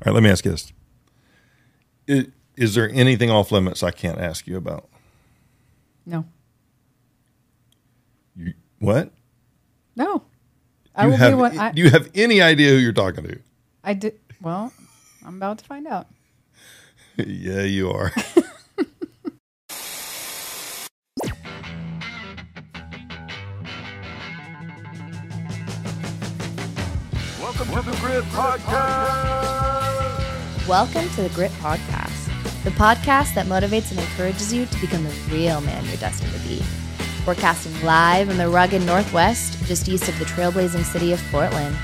All right, let me ask you this: is, is there anything off limits I can't ask you about? No. You, what? No. I you will have, be what I, do you have any idea who you're talking to? I did. Well, I'm about to find out. yeah, you are. Welcome to the Grit Podcast. Welcome to the Grit Podcast, the podcast that motivates and encourages you to become the real man you're destined to be. Broadcasting live in the rugged Northwest, just east of the trailblazing city of Portland.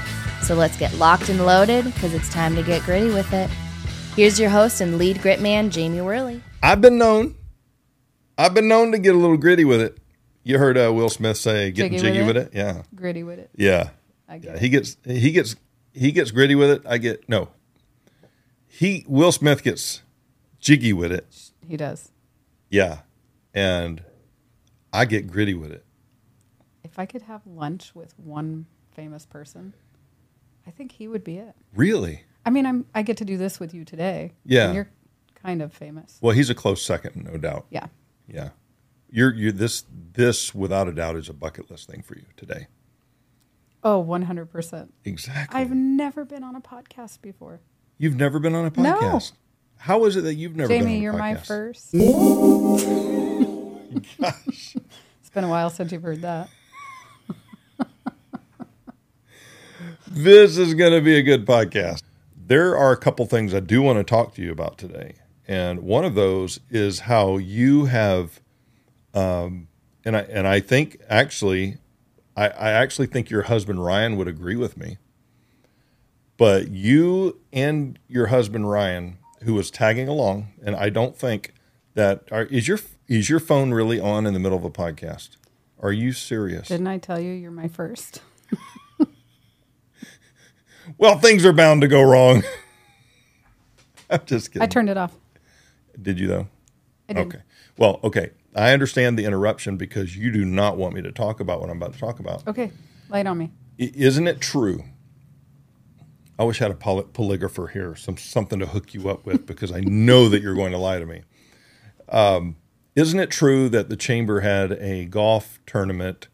So let's get locked and loaded because it's time to get gritty with it. Here's your host and lead grit man, Jamie Worley. I've been known. I've been known to get a little gritty with it. You heard uh, Will Smith say getting Jiggy jiggy, with with, it? it? Yeah, Gritty with it. yeah. I get Yeah, it. he gets he gets he gets gritty with it. I get no. He Will Smith gets jiggy with it. He does. Yeah, and I get gritty with it. If I could have lunch with one famous person, I think he would be it. Really? I mean, I'm I get to do this with you today. Yeah. And you're kind of famous. Well, he's a close second, no doubt. Yeah. Yeah, you're you this this without a doubt is a bucket list thing for you today. Oh, 100%. Exactly. I've never been on a podcast before. You've never been on a podcast. No. How is it that you've never been on Jamie, you're my first. Gosh. It's been a while since you've heard that. This is going to be a good podcast. There are a couple things I do want to talk to you about today. And one of those is how you have um and I and I think actually I, I actually think your husband Ryan would agree with me. But you and your husband Ryan, who was tagging along, and I don't think that are, is your is your phone really on in the middle of a podcast? Are you serious? Didn't I tell you you're my first? Well, things are bound to go wrong. I'm just kidding. I turned it off. Did you though? I did. Okay. Well, okay. I understand the interruption because you do not want me to talk about what I'm about to talk about. Okay. Light on me. I- Isn't it true? I wish I had a poly- polygrapher here, some something to hook you up with because I know that you're going to lie to me. Um, isn't it true that the chamber had a golf tournament?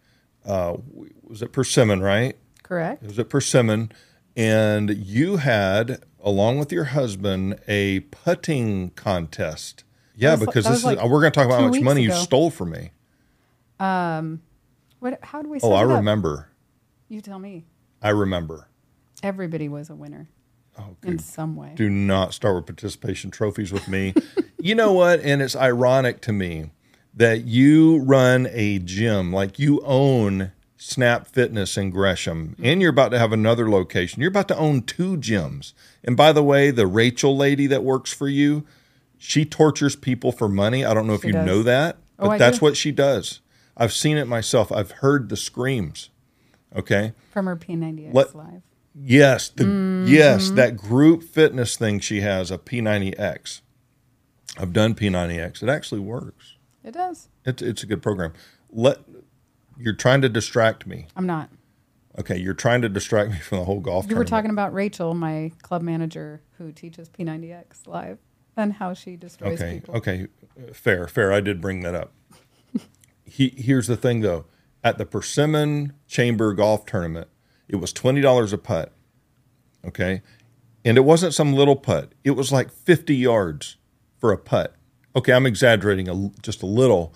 Uh, was it Persimmon, right? Correct. It was at Persimmon, and you had, along with your husband, a putting contest. Yeah, was- because this was is like we're going to talk about how much money you stole from me. Um, What? How do we? Oh, I remember. You tell me. I remember. Everybody was a winner Oh, in some way. Do not start with participation trophies with me. you know what? And it's ironic to me that you run a gym, like you own Snap Fitness in Gresham, and you're about to have another location. You're about to own two gyms. And by the way, the Rachel lady that works for you, she tortures people for money. I don't know if She you does. know that, oh, but Oh, that's do. what she does. I've seen it myself. I've heard the screams. Okay. From her P90X Let- live. Yes, the Mm-hmm. yes, that group fitness thing she has, a P90X. I've done P90X. It actually works. It does. It's it's a good program. Let you're trying to distract me. I'm not. Okay, you're trying to distract me from the whole golf. You were talking about Rachel, my club manager who teaches P90X live, and how she destroys Okay, people. okay, fair, fair. I did bring that up. he, here's the thing, though. At the Persimmon Chamber Golf Tournament, it was twenty dollars a putt. Okay, and it wasn't some little putt. It was like fifty yards for a putt. Okay, I'm exaggerating a, just a little.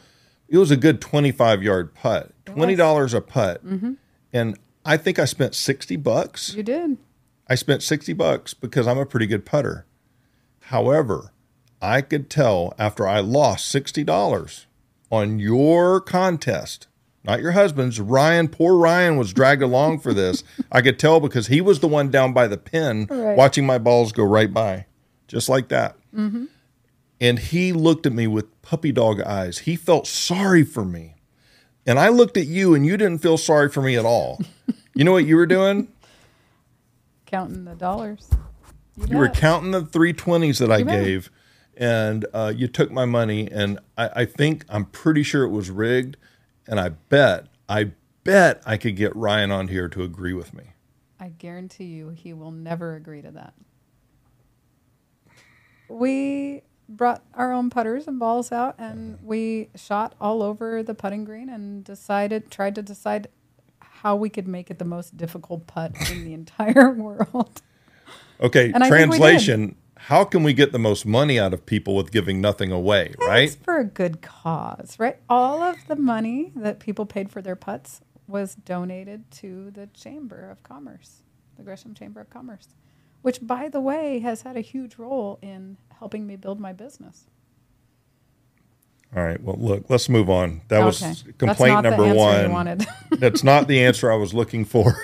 It was a good twenty-five yard putt. Twenty dollars a putt, mm-hmm. and I think I spent sixty bucks. You did. I spent 60 bucks because I'm a pretty good putter. However, I could tell after I lost $60 on your contest, not your husband's, Ryan, poor Ryan was dragged along for this. I could tell because he was the one down by the pin Right. watching my balls go right by, just like that. And he looked at me with puppy dog eyes. He felt sorry for me. And I looked at you and you didn't feel sorry for me at all. you know what you were doing? Counting the dollars. You were counting the 320s that I bet. gave, and uh, you took my money. And I, I think, I'm pretty sure it was rigged. And I bet, I bet I could get Ryan on here to agree with me. I guarantee you he will never agree to that. we brought our own putters and balls out, and mm-hmm. we shot all over the putting green and decided, tried to decide how we could make it the most difficult putt in the entire world. Okay, And I think we did. translation. How can we get the most money out of people with giving nothing away, It's right? for a good cause, right? All of the money that people paid for their putts was donated to the Chamber of Commerce, the Gresham Chamber of Commerce, which, by the way, has had a huge role in helping me build my business. All right. Well, look, let's move on. That was Okay. That's complaint not the number one. wanted. That's not the answer I was looking for.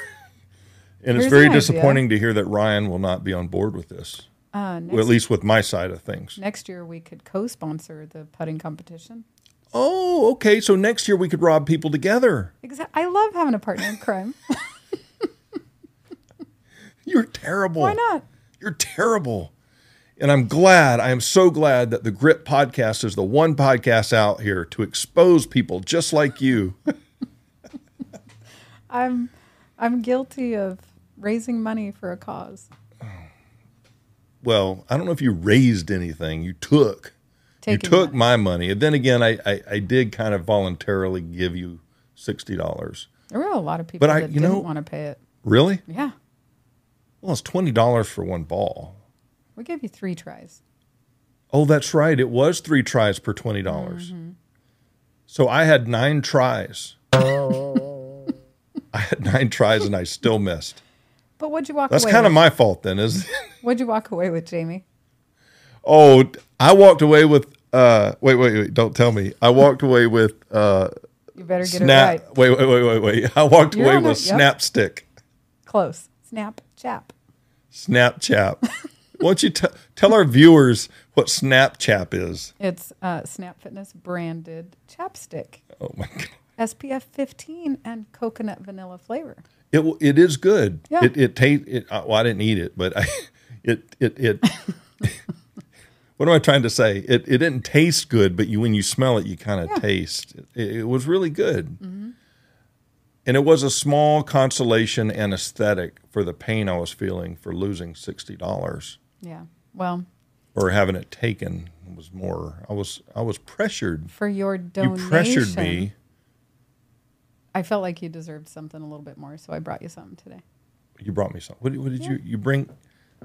and it's very an disappointing to hear that Ryan will not be on board with this, Uh, at least with my side of things. next year, we could co sponsor the putting competition. Oh, okay. So next year we could rob people together. Exactly. I love having a partner in crime. You're terrible. Why not? You're terrible. And I'm glad, I am so glad that the Grit podcast is the one podcast out here to expose people just like you. I'm, I'm guilty of raising money for a cause. Well, I don't know if you raised anything, you took. Taking you took money. my money. And then again, I, I, I did kind of voluntarily give you $60. There were a lot of people But I- that you didn't know- want to pay it. Really? Yeah. Well, it's $20 for one ball. We gave you three tries. Oh, that's right. It was three tries per 20. dollars Mm-hmm. So I had nine tries. I had nine tries and I still missed. But what'd you walk away? That's kind of my fault then, isn't? What'd you walk away with, Jamie? Oh, I walked away with uh wait, wait, wait, don't tell me. I walked away with uh You better get snap it right. wait, wait, wait, wait, wait. I walked You're away with it, yep. snapstick. Close. Snap, chap. Snapchat. Why don't you t- tell our viewers what Snapchat is? It's uh, Snap Fitness branded chapstick. Oh my god. SPF 15 and coconut vanilla flavor. It it is good. Yeah. It it tastes. It, uh, well, I didn't eat it, but I, it it it. what am I trying to say? It it didn't taste good, but you when you smell it, you kind of Yeah. taste. It, it was really good, and it was a small consolation and aesthetic for the pain I was feeling for losing sixty dollars Yeah. Well, or having it taken. Was more. I was I was pressured. for your donation, You pressured me. I felt like you deserved something a little bit more, so I brought you something today. You brought me something. What, what did you you bring?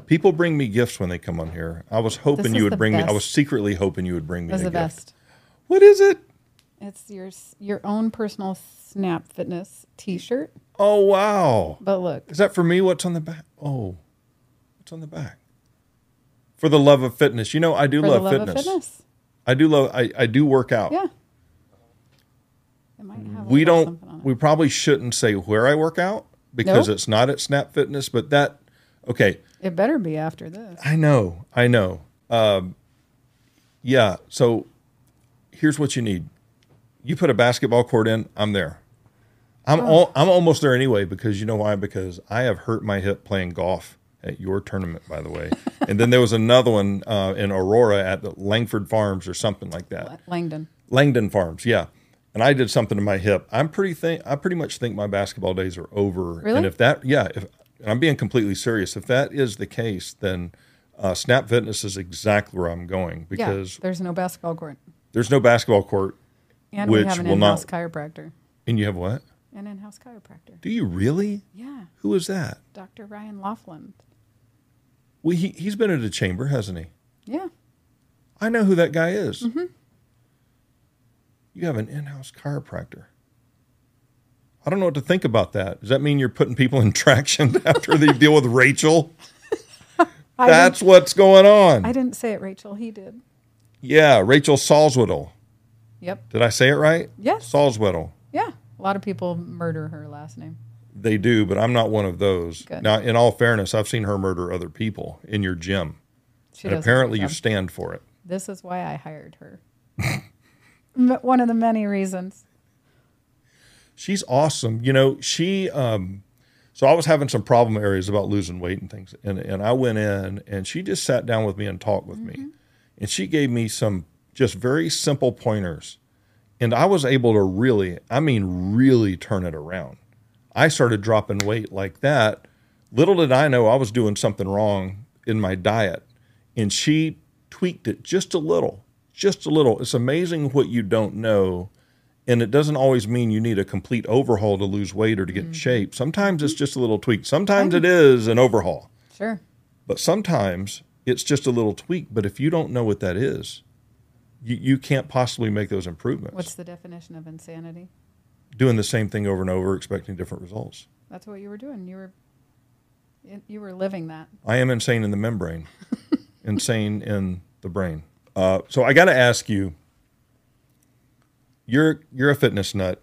People bring me gifts when they come on here. I was hoping you would bring me. I was secretly hoping you would bring me a the gift. best. What is it? It's your your own personal Snap Fitness T-shirt. Oh wow! But look, Is that for me? What's on the back? Oh, what's on the back? For the love of fitness. You know, I do for love, the love fitness. of fitness. I do love. I, I do work out. Yeah. It might have a we don't. something on it. We probably shouldn't say where I work out because Nope. it's not at Snap Fitness. But that. Okay, It better be after this. I know, I know. Um, yeah. So here's what you need. You put a basketball court in, I'm there. I'm al- I'm almost there anyway because you know why? Because I have hurt my hip playing golf at your tournament, by the way. and then there was another one uh, in Aurora at the Langford Farms or something like that. Langdon. Langdon Farms, yeah. And I did something to my hip. I'm pretty think I pretty much think my basketball days are over. Really? And if that, yeah, if and I'm being completely serious, if that is the case, then uh, Snap Fitness is exactly where I'm going because yeah, there's no basketball court, there's no basketball court, and Which we have an will in-house not- chiropractor. and you have what? An in-house chiropractor. Do you really? Yeah, Who is that? Dr. Ryan Laughlin. Well, he he's been at a chamber, hasn't he? Yeah, I know who that guy is. Mm-hmm. You have an in-house chiropractor. I don't know what to think about that. Does that mean you're putting people in traction after they deal with Rachel? That's what's going on. I didn't say it, Rachel. He did. yeah, Rachel Salzwedel. Yep. Did I say it right? Yes. Salzwedel. Yeah. A lot of people murder her last name. They do, but I'm not one of those. Good. Now, in all fairness, I've seen her murder other people in your gym. She and apparently you stand for it. This is why I hired her. One of the many reasons. She's awesome. You know, she um so I was having some problem areas about losing weight and things. And and I went in and she just sat down with me and talked with me. And she gave me some just very simple pointers. And I was able to really, I mean really turn it around. I started dropping weight like that. Little did I know I was doing something wrong in my diet. And she tweaked it just a little, just a little. It's amazing what you don't know. And it doesn't always mean you need a complete overhaul to lose weight or to get in mm-hmm. shape. Sometimes it's just a little tweak. Sometimes it is an overhaul. Sure. But sometimes it's just a little tweak. But if you don't know what that is, you, you can't possibly make those improvements. What's the definition of insanity? Doing the same thing over and over, expecting different results. That's what you were doing. You were you were living that. I am insane in the membrane, insane in the brain. Uh, so I got to ask you. You're you're a fitness nut.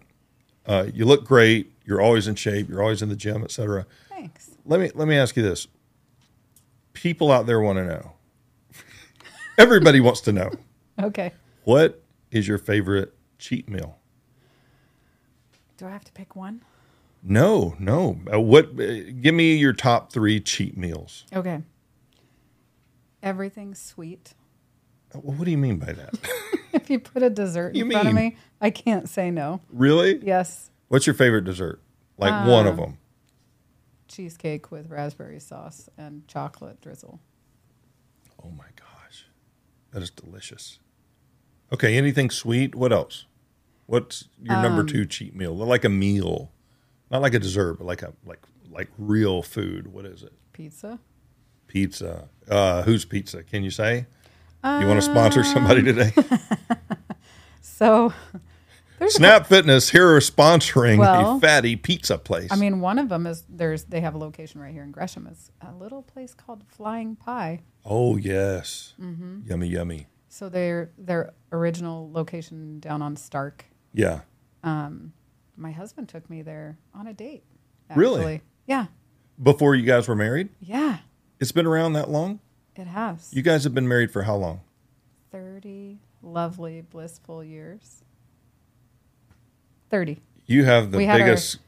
Uh, you look great. You're always in shape. You're always in the gym, etc. Thanks. Let me let me ask you this. People out there want to know. Everybody wants to know. Okay. What is your favorite cheat meal? Do I have to pick one? No, no. Uh, what? Uh, give me your top three cheat meals. Okay. Everything's sweet. Uh, What do you mean by that? If you put a dessert You in front of mean- me, I can't say no. really? Yes. What's your favorite dessert? Like one of Uh, them. Cheesecake with raspberry sauce and chocolate drizzle. Oh my gosh, that is delicious. Okay, anything sweet? What else? What's your number Um, two cheat meal? Like a meal, not like a dessert, but like a like like real food. What is it? Pizza. Pizza. Uh, whose pizza? Can you say? You want to sponsor somebody Um, today? So there's a Snap Fitness here are sponsoring Well, a fatty pizza place. I mean, one of them is there's they have a location right here in Gresham. It's a little place called Flying Pie. oh yes, Mm-hmm. yummy, yummy. So their their original location down on Stark. Yeah, My husband took me there on a date. Really? Yeah. before you guys were married. Yeah. It's been around that long. It has. You guys have been married for how long? Thirty lovely, blissful years. Thirty. You have the We had our- biggest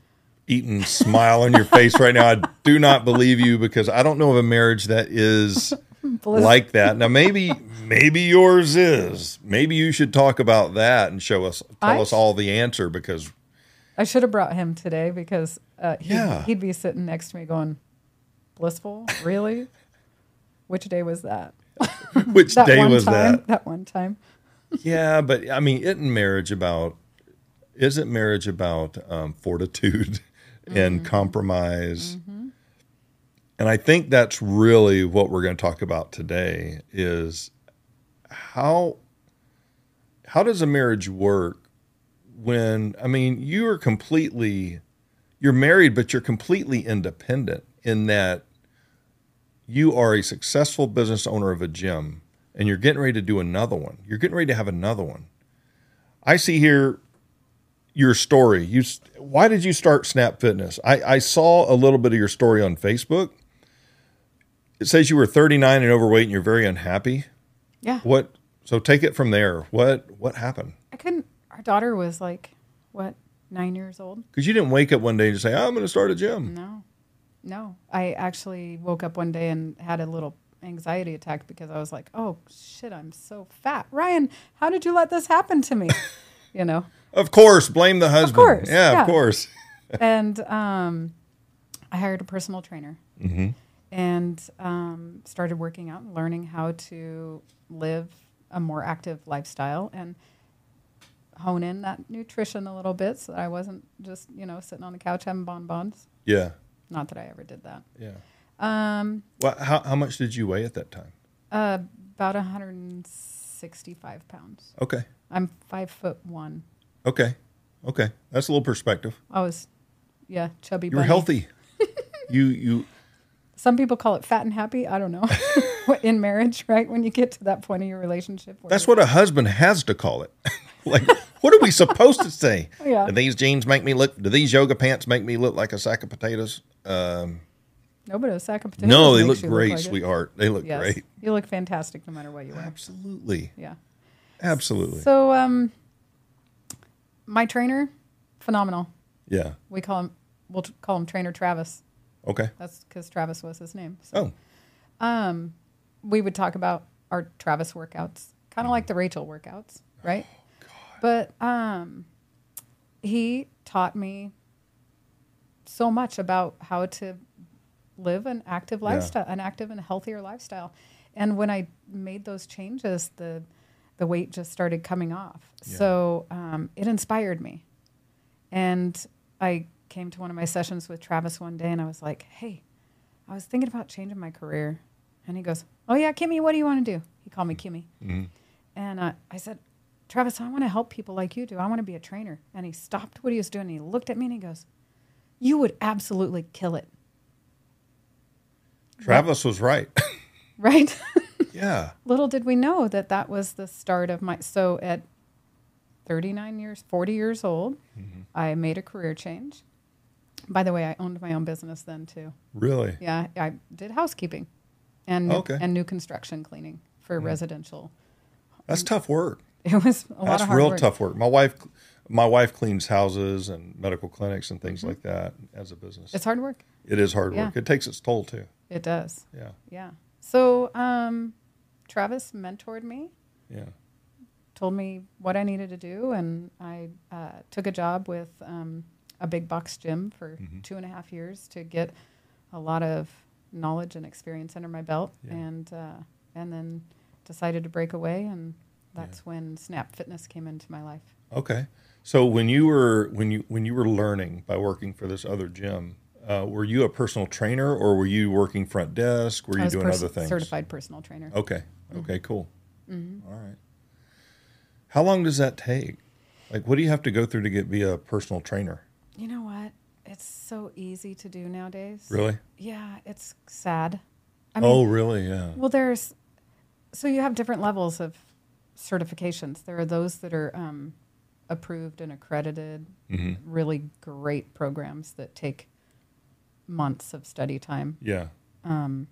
eaten smile on your face right now. I do not believe you because I don't know of a marriage that is like that. Now maybe maybe yours is. Maybe you should talk about that and show us tell I- us all the answer because I should have brought him today because uh, he'd, Yeah. he'd be sitting next to me going, "Blissful, really? Which day was that? which That day was time. that? That one time. Yeah, but I mean, isn't marriage about isn't marriage about um, fortitude and Mm-hmm. compromise? And I think that's really what we're going to talk about today is how how does a marriage work when I mean you are completely you're married but you're completely independent in that you are a successful business owner of a gym and you're getting ready to do another one. You're getting ready to have another one. I see here your story. You why did you start Snap Fitness? I, I saw a little bit of your story on Facebook. It says you were 39 and overweight and you're very unhappy. Yeah. What so take it from there. What what happened? I couldn't. Our daughter was like, what, nine years old? Because you didn't wake up one day and just say, I'm going to start a gym. No, no. I actually woke up one day and had a little anxiety attack because I was like, oh shit, I'm so fat. Ryan, how did you let this happen to me? you know? Of course, blame the husband. course, yeah, yeah. of course. and um, I hired a personal trainer Mm-hmm. and um, started working out and learning how to live a more active lifestyle and hone in that nutrition a little bit so that I wasn't just, you know, sitting on the couch having bonbons. Yeah, Not that I ever did that. yeah. Um, Well, how, how much did you weigh at that time? uh, about 165 pounds. Okay, I'm five foot one. okay, okay. That's a little perspective. I was, yeah, chubby. You were bunny. healthy. you you Some people call it fat and happy. I don't know. In marriage, right? When you get to that point of your relationship. That's what a husband has to call it. like, what are we supposed to say? Yeah. Do these jeans make me look? Do these yoga pants make me look like a sack of potatoes? Um, Nobody a sack of potatoes. no, they look great, like it. sweetheart. They look Yes. great. You look fantastic no matter what you wear. Absolutely, Yeah. absolutely. So, um, my trainer, phenomenal. yeah. We call him, we'll call him Trainer Travis. Okay. That's because Travis was his name. So, Oh, um, we would talk about our Travis workouts, kind of like the Rachel workouts, right? But um, he taught me so much about how to live an active lifestyle, an active and healthier lifestyle. and when I made those changes, the the weight just started coming off. Yeah. So um, it inspired me, and I came to one of my sessions with Travis one day, and I was like, "Hey, I was thinking about changing my career," and he goes, "Oh yeah, Kimmy, what do you want to do?" He called me Kimmy, Mhm. and uh, I said, "Travis, I want to help people like you do. I want to be a trainer." And he stopped what he was doing, and he looked at me, and he goes, "You would absolutely kill it." Travis was right. Right? yeah. Little did we know that that was the start of my. So at 39 years, 40 years old, Mm-hmm. I made a career change. By the way, I owned my own business then too. Really. Yeah, I did housekeeping and new, Okay. and new construction cleaning for Mm-hmm. residential. That's tough work. It was a lot That's of hard real work. tough work. My wife, my wife cleans houses and medical clinics and Mm-hmm. things like that as a business. It's hard work. it is hard yeah. work. It takes its toll too. It does. Yeah. Yeah. So um, Travis mentored me, Yeah. told me what I needed to do, and I uh, took a job with um, a big box gym for Mm-hmm. two and a half years to get a lot of knowledge and experience under my belt, Yeah. and uh, and then decided to break away, and that's when Snap Fitness came into my life. Okay. So when you were when you when you were learning by working for this other gym, uh, were you a personal trainer or were you working front desk? Were you doing pers- other things? certified personal trainer. Okay. Okay. Cool. All right. How long does that take? Like, what do you have to go through to get be a personal trainer? You know what? It's so easy to do nowadays. Really? Yeah, it's sad. I mean, oh, really? Yeah. Well, there's so you have different levels of certifications. There are those that are um, approved and accredited, Mhm. really great programs that take months of study time Yeah. um,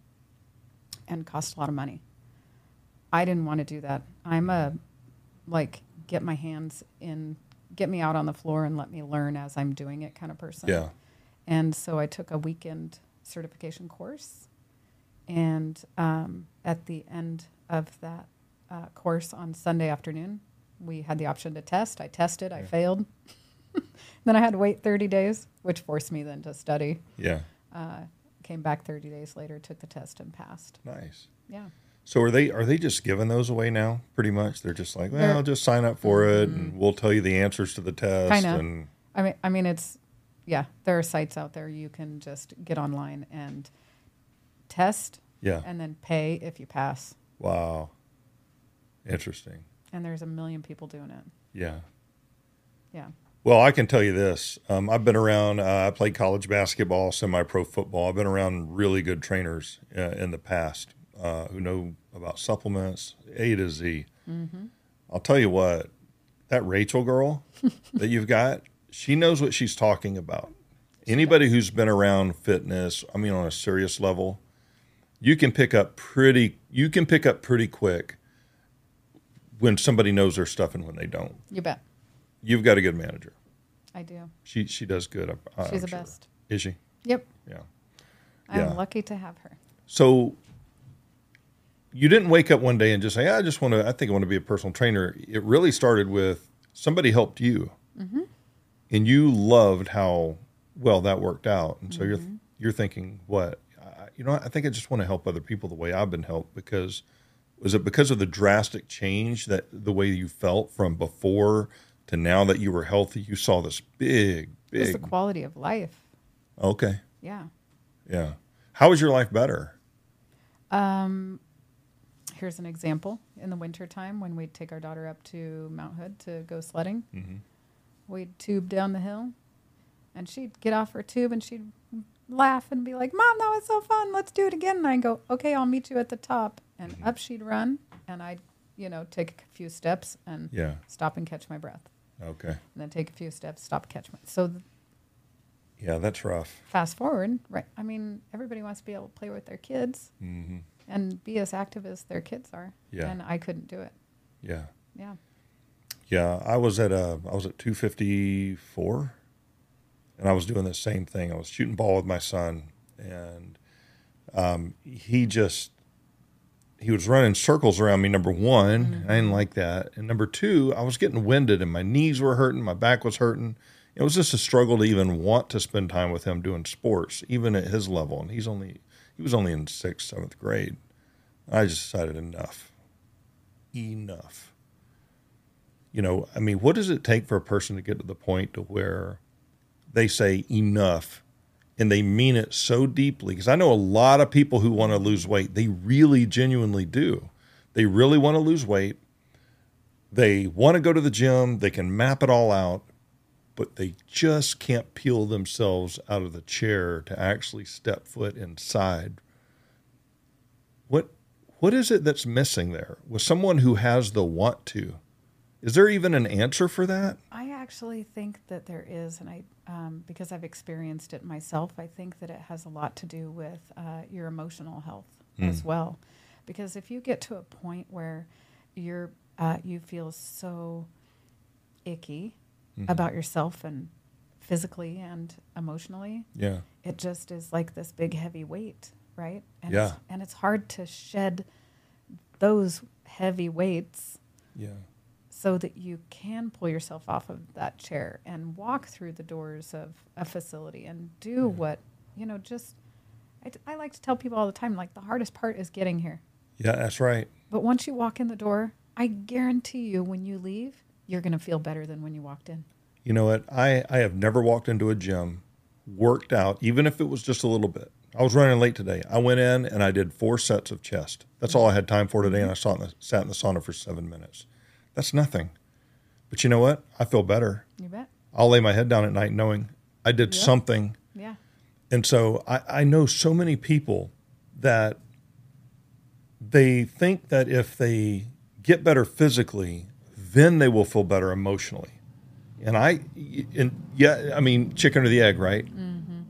and cost a lot of money. I didn't want to do that. I'm a like get my hands in, get me out on the floor and let me learn as I'm doing it kind of person. Yeah. And so I took a weekend certification course. And um, at the end of that uh, course on Sunday afternoon, we had the option to test. I tested, I failed. then I had to wait 30 days, which forced me then to study. Yeah. Uh, came back 30 days later, took the test, and passed. Nice. Yeah. So are they are they just giving those away now? Pretty much, they're just like, well, They're- Mm-hmm. just sign up for it, and we'll tell you the answers to the test. Kinda. And I mean, I mean, it's yeah. There are sites out there you can just get online and test, yeah, and then pay if you pass. wow, interesting. And there's a million people doing it. Yeah. Yeah. Well, I can tell you this. Um, I've been around. Uh, I played college basketball, semi-pro football. I've been around really good trainers uh, in the past uh, who know about supplements A to Z. I'll tell you what, that Rachel girl that you've got, she knows what she's talking about. Anybody who's been around fitness, I mean, on a serious level, you can pick up pretty. You can pick up pretty quick when somebody knows their stuff and when they don't. You bet. You've got a good manager. I do. She she does good. I- I'm She's the sure. best. Is she? Yep. Yeah. I'm Yeah. lucky to have her. So you didn't wake up one day and just say, "I just want to. I think I want to be a personal trainer." It really started with somebody helped you, Mm-hmm. and you loved how well that worked out, and so you're Mm-hmm. you're thinking, "What? I, you know, I think I just want to help other people the way I've been helped." Because was it because of the drastic change that the way you felt from before to now that you were healthy? You saw this big, big Just the quality of life. Okay. Yeah. Yeah. How was your life better? Um, here's an example. In the wintertime, when we'd take our daughter up to Mount Hood to go sledding, Mm-hmm. we'd tube down the hill, and she'd get off her tube and she'd laugh and be like, "Mom, that was so fun. Let's do it again." And I go, "Okay, I'll meet you at the top." And Mm-hmm. up she'd run, and I'd, you know, take a few steps and Yeah. stop and catch my breath, Okay. and then take a few steps, stop, catch my. So th- Yeah, that's rough. fast forward, right? I mean, everybody wants to be able to play with their kids hmm and be as active as their kids are. Yeah. And I couldn't do it. Yeah. Yeah. Yeah. I was at uh I was at 254 and I was doing the same thing. I was shooting ball with my son and um, he just he was running circles around me number one i didn't like that and number two i was getting winded and my knees were hurting my back was hurting it was just a struggle to even want to spend time with him doing sports even at his level and he's only he was only in sixth seventh grade I just decided enough. Enough. You know, I mean, what does it take for a person to get to the point to where they say enough and they mean it so deeply? Because I know a lot of people who want to lose weight, they really genuinely do. They really want to lose weight. They want to go to the gym, they can map it all out, but they just can't peel themselves out of the chair to actually step foot inside. What what is it that's missing there? With someone who has the want to, is there even an answer for that? I actually think that there is, and I, um, because I've experienced it myself, I think that it has a lot to do with uh, your emotional health as well. Because if you get to a point where you're, uh, you feel so icky about yourself and physically and emotionally, Yeah. it just is like this big heavy weight, right? And Yeah. It's, and it's hard to shed those heavy weights Yeah. So that you can pull yourself off of that chair and walk through the doors of a facility and do what you know just I, t- I like to tell people all the time like the hardest part is getting here Yeah, that's right. but once you walk in the door i guarantee you when you leave you're going to feel better than when you walked in You know what? I, I have never walked into a gym, worked out, even if it was just a little bit. I was running late today. I went in and I did four sets of chest. That's all I had time for today, and mm-hmm. I sat in the, sat in the sauna for seven minutes. That's nothing. But you know what? I feel better. you bet I'll lay my head down at night knowing I did Yeah. something. yeah And so I, I know so many people that they think that if they get better physically, then they will feel better emotionally. And I, and yeah, I mean, chicken or the egg, right? Mm-hmm.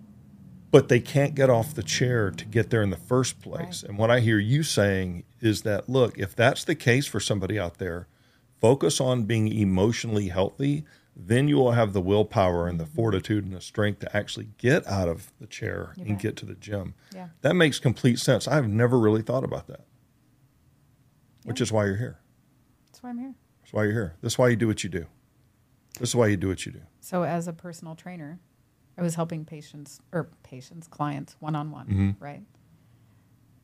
But they can't get off the chair to get there in the first place. Right. And what I hear you saying is that, look, if that's the case for somebody out there, focus on being emotionally healthy. Then you will have the willpower and the fortitude and the strength to actually get out of the chair You and bet. get to the gym. yeah That makes complete sense. I've never really thought about that, which is why you're here. that's why i'm here That's why you're here. This is why you do what you do. This is why you do what you do. so as a personal trainer i was helping patients or patients clients one-on-one Mm-hmm. right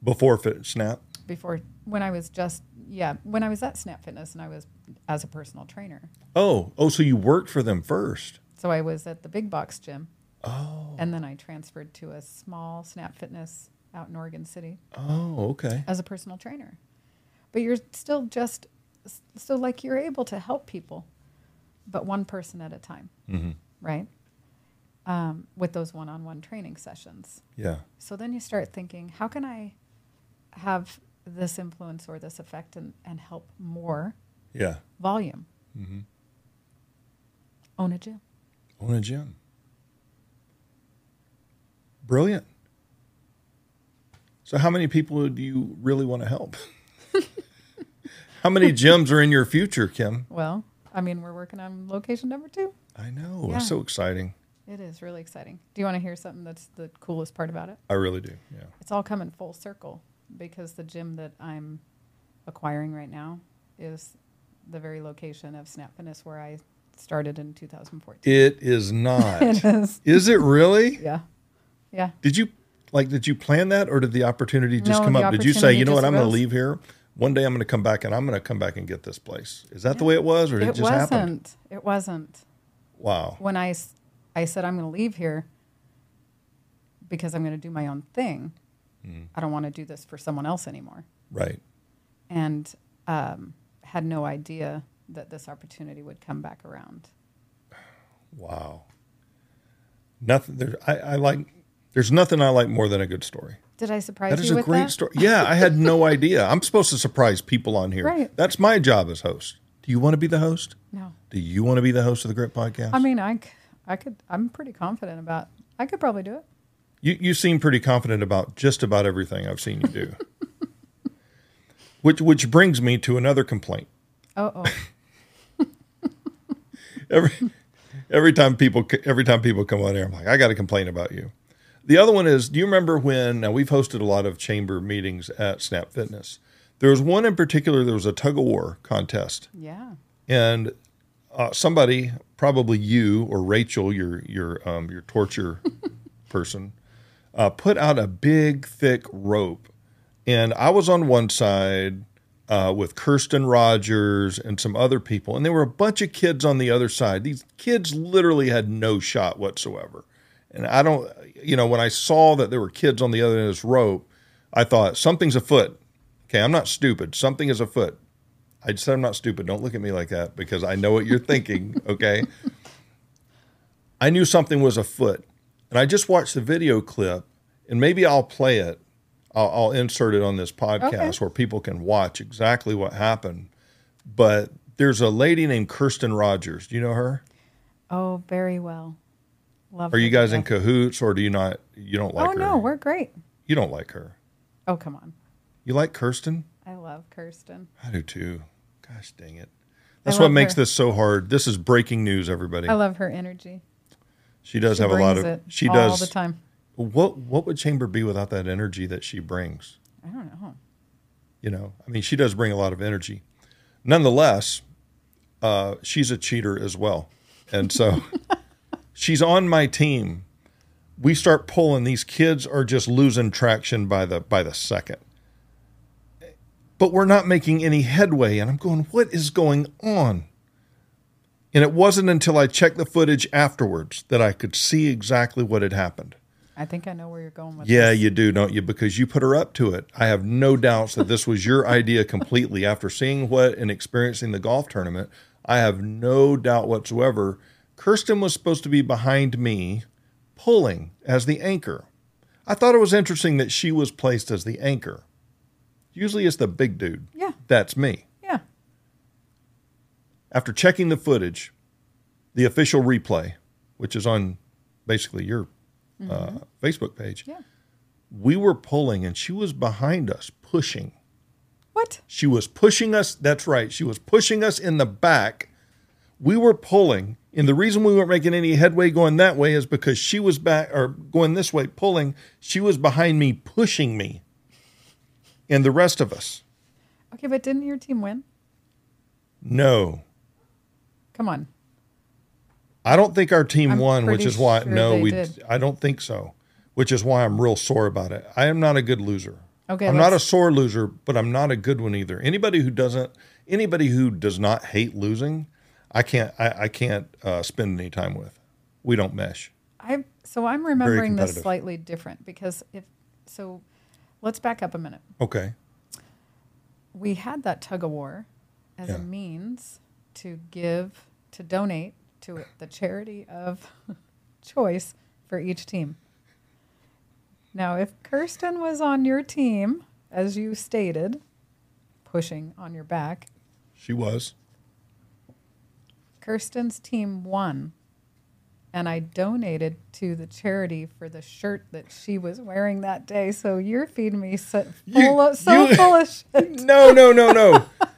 Before Fit Snap. before when i was just yeah when i was at snap fitness and i was as a personal trainer Oh, oh, so you worked for them first. So I was at the big box gym. Oh. And then I transferred to a small Snap Fitness out in Oregon City Oh, okay. as a personal trainer. But you're still just so like you're able to help people, but one person at a time, hmm right? Um, with those one-on-one training sessions. Yeah. So then you start thinking, how can I have this influence or this effect and, and help more Yeah. volume? hmm Own a gym. Own a gym. Brilliant. So, how many people do you really want to help? how many gyms are in your future, Kim? Well, I mean, we're working on location number two. I know. Yeah. It's so exciting. It is really exciting. Do you want to hear something that's the coolest part about it? I really do. Yeah. It's all coming full circle because the gym that I'm acquiring right now is the very location of Snap Fitness where I started in 2014. It is not. It is. is it really? Yeah. Yeah. Did you like? Did you plan that, or did the opportunity just No, come up? Did you say, you know what, I'm going to leave here. One day I'm going to come back, and I'm going to come back and get this place. Is that the way it was, or did it, It just wasn't. happen? It wasn't. Wow. When I I said I'm going to leave here because I'm going to do my own thing. Mm-hmm. I don't want to do this for someone else anymore. Right. and um, had no idea that this opportunity would come back around. Wow. Nothing. There. I, I like. There's nothing I like more than a good story. Did I surprise That you is a great that? story. Yeah, I had no idea. I'm supposed to surprise people on here. Right. That's my job as host. Do you want to be the host? No, Do you want to be the host of the Grit Podcast? I mean I, I could. I'm pretty confident about. I could probably do it. You you seem pretty confident about just about everything I've seen you do. which which brings me to another complaint. Oh, oh, Every every time people every time people come on here, I'm like, I got to complain about you. The other one is, do you remember when now we've hosted a lot of chamber meetings at Snap Fitness? There was one in particular. There was a tug of war contest, yeah. and uh, somebody, probably you or Rachel, your your um, your torture person, uh, put out a big thick rope, And I was on one side uh, with Kirsten Rogers and some other people, and there were a bunch of kids on the other side. These kids literally had no shot whatsoever. And I don't, you know, when I saw that there were kids on the other end of this rope, I thought something's afoot. Okay, I'm not stupid. Something is afoot. I said I'm not stupid. Don't look at me like that because I know what you're thinking. Okay. I knew something was afoot. And I just watched the video clip, and maybe I'll play it. I'll, I'll insert it on this podcast Okay. where people can watch exactly what happened. But there's a lady named Kirsten Rogers. Do you know her? Oh, very well. Love. Are you guys in cahoots, or do you not? You don't like her? oh her. no, we're great. you don't like her. Oh come on, You like Kirsten? I love Kirsten. I do too. Gosh dang it. That's what makes her. this so hard. This is breaking news, everybody. I love her energy. she does she have a lot of it she all does the time. What what would Chamber be without that energy that she brings? I don't know. You know, I mean, she does bring a lot of energy. Nonetheless, uh, she's a cheater as well, and so she's on my team. We start pulling; these kids are just losing traction by the by the second. But we're not making any headway, and I'm going, "What is going on?" And it wasn't until I checked the footage afterwards that I could see exactly what had happened. I think I know where you're going with Yeah, this. you do, don't you? Because you put her up to it. I have no doubts that this was your idea completely. After seeing what and experiencing the golf tournament, I have no doubt whatsoever. Kirsten was supposed to be behind me, pulling as the anchor. I thought it was interesting that she was placed as the anchor. Usually it's the big dude. Yeah. That's me. Yeah. After checking the footage, the official replay, which is on basically your uh, Facebook page, Yeah. we were pulling and she was behind us pushing What? she was pushing us that's right she was pushing us in the back we were pulling and the reason we weren't making any headway going that way is because she was back or going this way pulling she was behind me pushing me and the rest of us Okay, but didn't your team win? no Come on. I don't think our team I'm won which is why sure no we did. i don't think so which is why i'm real sore about it i am not a good loser Okay, I'm not a sore loser, but I'm not a good one either. Anybody who doesn't, anybody who does not hate losing, I can't, I, I can't uh, spend any time with. We don't mesh. I so I'm remembering this slightly different because if so, let's back up a minute. Okay. We had that tug of war as Yeah. a means to give to donate to the charity of choice for each team. Now, if Kirsten was on your team, as you stated, pushing on your back, She was. Kirsten's team won. And I donated to the charity for the shirt that she was wearing that day. So you're feeding me so You- of, so you- full of shit. No, no, no, no.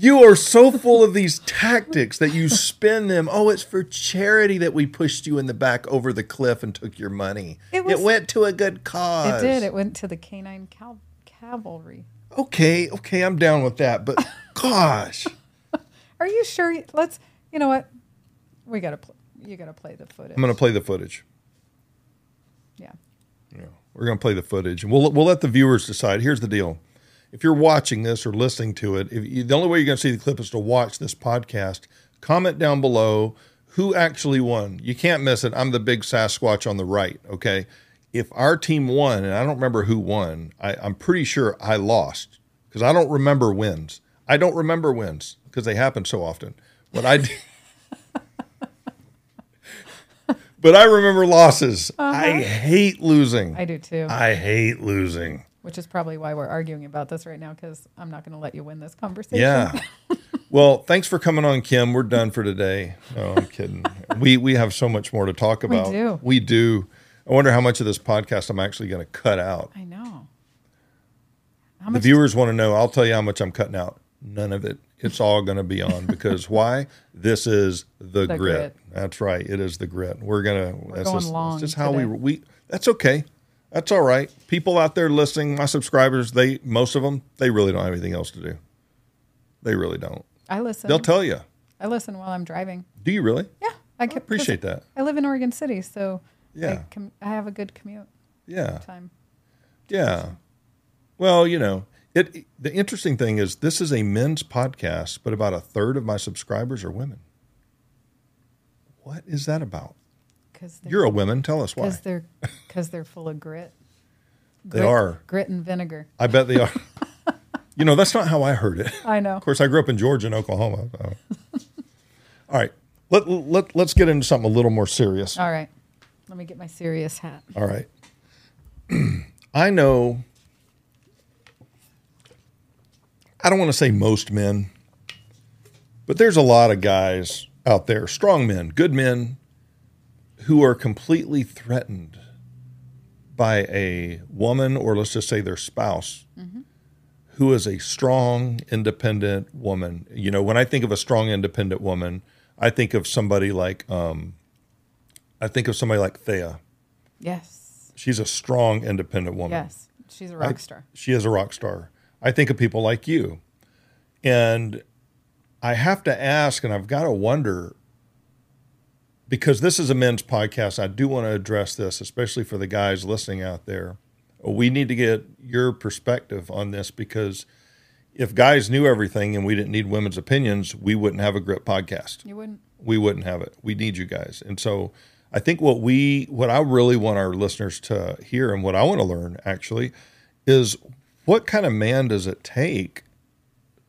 you are so full of these tactics that you spin them. Oh, it's for charity that we pushed you in the back over the cliff and took your money. It was- went to a good cause. It did. It went to the canine cal- cavalry. Okay, okay, I'm down with that. But gosh, Are you sure? Let's. You know what? We gotta. Pl- you gotta play the footage. I'm going to play the footage. Yeah. Yeah, we're going to play the footage, and we'll we'll let the viewers decide. Here's the deal: if you're watching this or listening to it, if you, the only way you're going to see the clip is to watch this podcast. Comment down below who actually won. You can't miss it. I'm the big Sasquatch on the right. Okay, if our team won, and I don't remember who won, I, I'm pretty sure I lost because I don't remember wins. I don't remember wins because they happen so often. What I but I remember losses. I uh-huh. hate losing. I do too. I hate losing. Which is probably why we're arguing about this right now because I'm not going to let you win this conversation. Yeah. well, thanks for coming on, Kim. We're done for today. No, I'm kidding. we we have so much more to talk about. We do. We do. I wonder how much of this podcast I'm actually going to cut out. I know. The viewers want to know. I'll tell you how much I'm cutting out. None of it. It's all going to be on because why? This is the, The grit. grit. That's right. It is the grit. We're gonna. that's going just, long That's just how we we. That's okay. That's all right. People out there listening, my subscribers, they most of them, they really don't have anything else to do. They really don't. I listen. They'll tell you. I listen while I'm driving. Do you really? Yeah, I, can, appreciate that. I live in Oregon City, so Yeah. I, com- I have a good commute Yeah. time. Yeah. Well, you know, it. The interesting thing is, this is a men's podcast, but about a third of my subscribers are women. What is that about? Because You're a woman. Tell us why. because they're because they're full of grit. They are. grit and vinegar. I bet they are. you know, that's not how I heard it. I know. Of course, I grew up in Georgia and Oklahoma. so. All right, let let let's get into something a little more serious. All right, let me get my serious hat. All right. I know, I don't want to say most men, but there's a lot of guys out there, strong men, good men, who are completely threatened by a woman, or let's just say their spouse, who is a strong, independent woman. You know, when I think of a strong, independent woman, I think of somebody like, um, I think of somebody like Thea. Yes, She's a strong, independent woman. yes, she's a rock I- star. She is a rock star. I think of people like you. And I have to ask, and I've got to wonder, because this is a men's podcast, I do want to address this, especially for the guys listening out there. We need to get your perspective on this because if guys knew everything and we didn't need women's opinions, we wouldn't have a Grit podcast You wouldn't. we wouldn't have it. We need you guys. And so I think what we what I really want our listeners to hear and what I want to learn actually is what kind of man does it take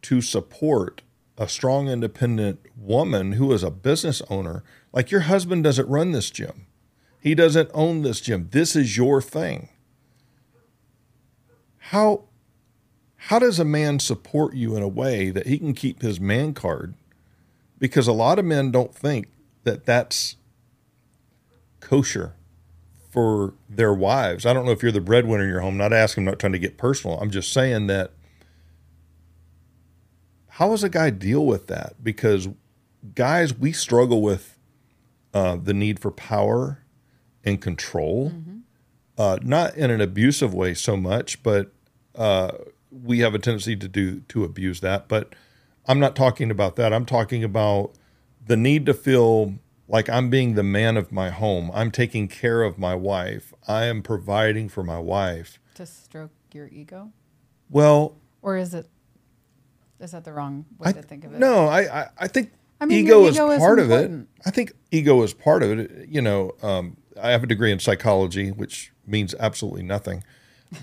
to support a strong independent woman who is a business owner? Like your husband doesn't run this gym. He doesn't own this gym. This is your thing. How how does a man support you in a way that he can keep his man card because a lot of men don't think that that's kosher for their wives. I don't know if you're the breadwinner in your home. Not asking, I'm not trying to get personal. I'm just saying that. How does a guy deal with that? Because guys, we struggle with uh, the need for power and control, uh, not in an abusive way so much, but uh, we have a tendency to do to abuse that. But I'm not talking about that. I'm talking about the need to feel like I'm being the man of my home. I'm taking care of my wife. I am providing for my wife. To stroke your ego, Well, or is it? Is that the wrong way I, to think of it? no, I, I, I think I mean, ego, is ego is part of it. I think ego is part of it. You know, um, I have a degree in psychology, which means absolutely nothing.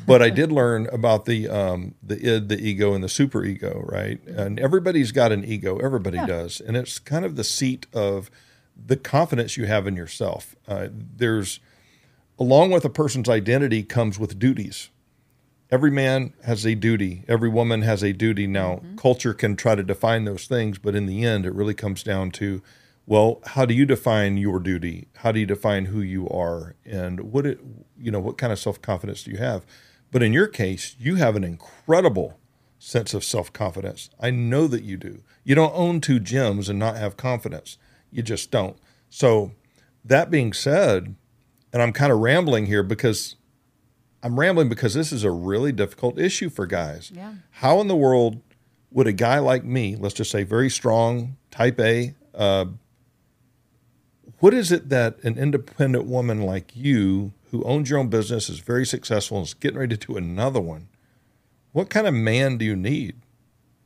But I did learn about the um, the id, the ego, and the super ego, right? And everybody's got an ego. Everybody Yeah. does, and it's kind of the seat of the confidence you have in yourself. Uh, there's along with a person's identity comes with duties. Every man has a duty. Every woman has a duty. Now, mm-hmm. culture can try to define those things, but in the end, it really comes down to, well, how do you define your duty? How do you define who you are, and what it, you know, what kind of self confidence do you have? But in your case, you have an incredible sense of self confidence. I know that you do. You don't own two gyms and not have confidence. You just don't. So, that being said, and I'm kind of rambling here because I'm rambling because this is a really difficult issue for guys. Yeah. How in the world would a guy like me, let's just say very strong, type A, uh, what is it that an independent woman like you, who owns your own business, is very successful, and is getting ready to do another one? What kind of man do you need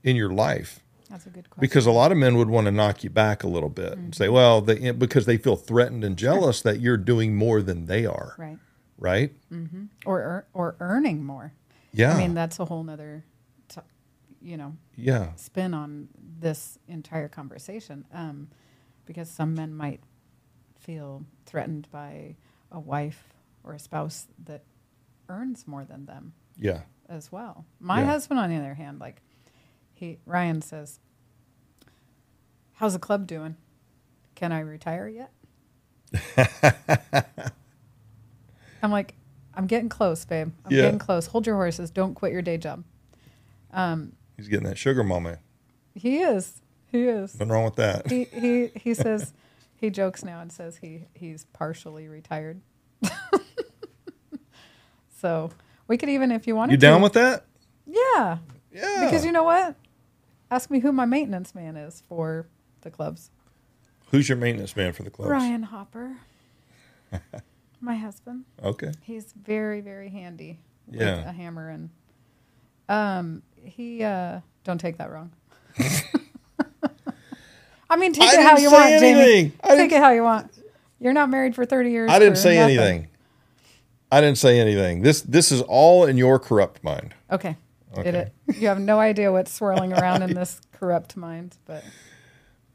in your life? That's a good question. Because a lot of men would want to knock you back a little bit and say, well, they, because they feel threatened and jealous that you're doing more than they are, right, right? or ear- or earning more. Yeah. I mean, that's a whole nother, t- you know, yeah. spin on this entire conversation. Um, because some men might feel threatened by a wife or a spouse that earns more than them Yeah. as well. My Yeah. husband, on the other hand, like he Ryan says, "How's the club doing? Can I retire yet?" I'm like, "I'm getting close, babe. I'm Yeah. getting close. Hold your horses. Don't quit your day job." Um, he's getting that sugar mama. He is. He is. Nothing wrong with that. he he he says he jokes now and says he he's partially retired. so we could even if you wanted You down to, with that? yeah Yeah. because you know what ask me who my maintenance man is for the clubs Who's your maintenance man for the clubs? Ryan Hopper my husband Okay. he's very very handy Yeah. with a hammer and Um, he uh, don't take that wrong. I mean, take I it how you want, Jamie. I Take it how you want. You're not married for 30 years. I didn't say nothing. anything. I didn't say anything. This this is all in your corrupt mind. Okay. Okay. it? You have no idea what's swirling around in this corrupt mind, but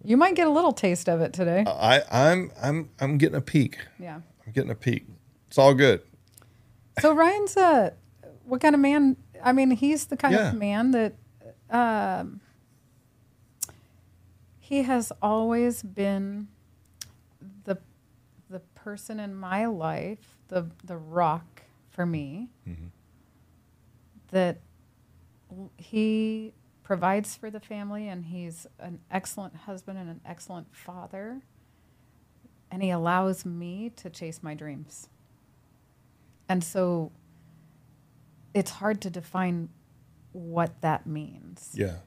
you might get a little taste of it today. I I'm I'm I'm getting a peek. Yeah. I'm getting a peek. It's all good. So Ryan's a what kind of man? I mean, he's the kind Yeah. of man that um, he has always been the the person in my life, the the rock for me. That he provides for the family, and he's an excellent husband and an excellent father, and he allows me to chase my dreams. And so it's hard to define what that means. Yeah.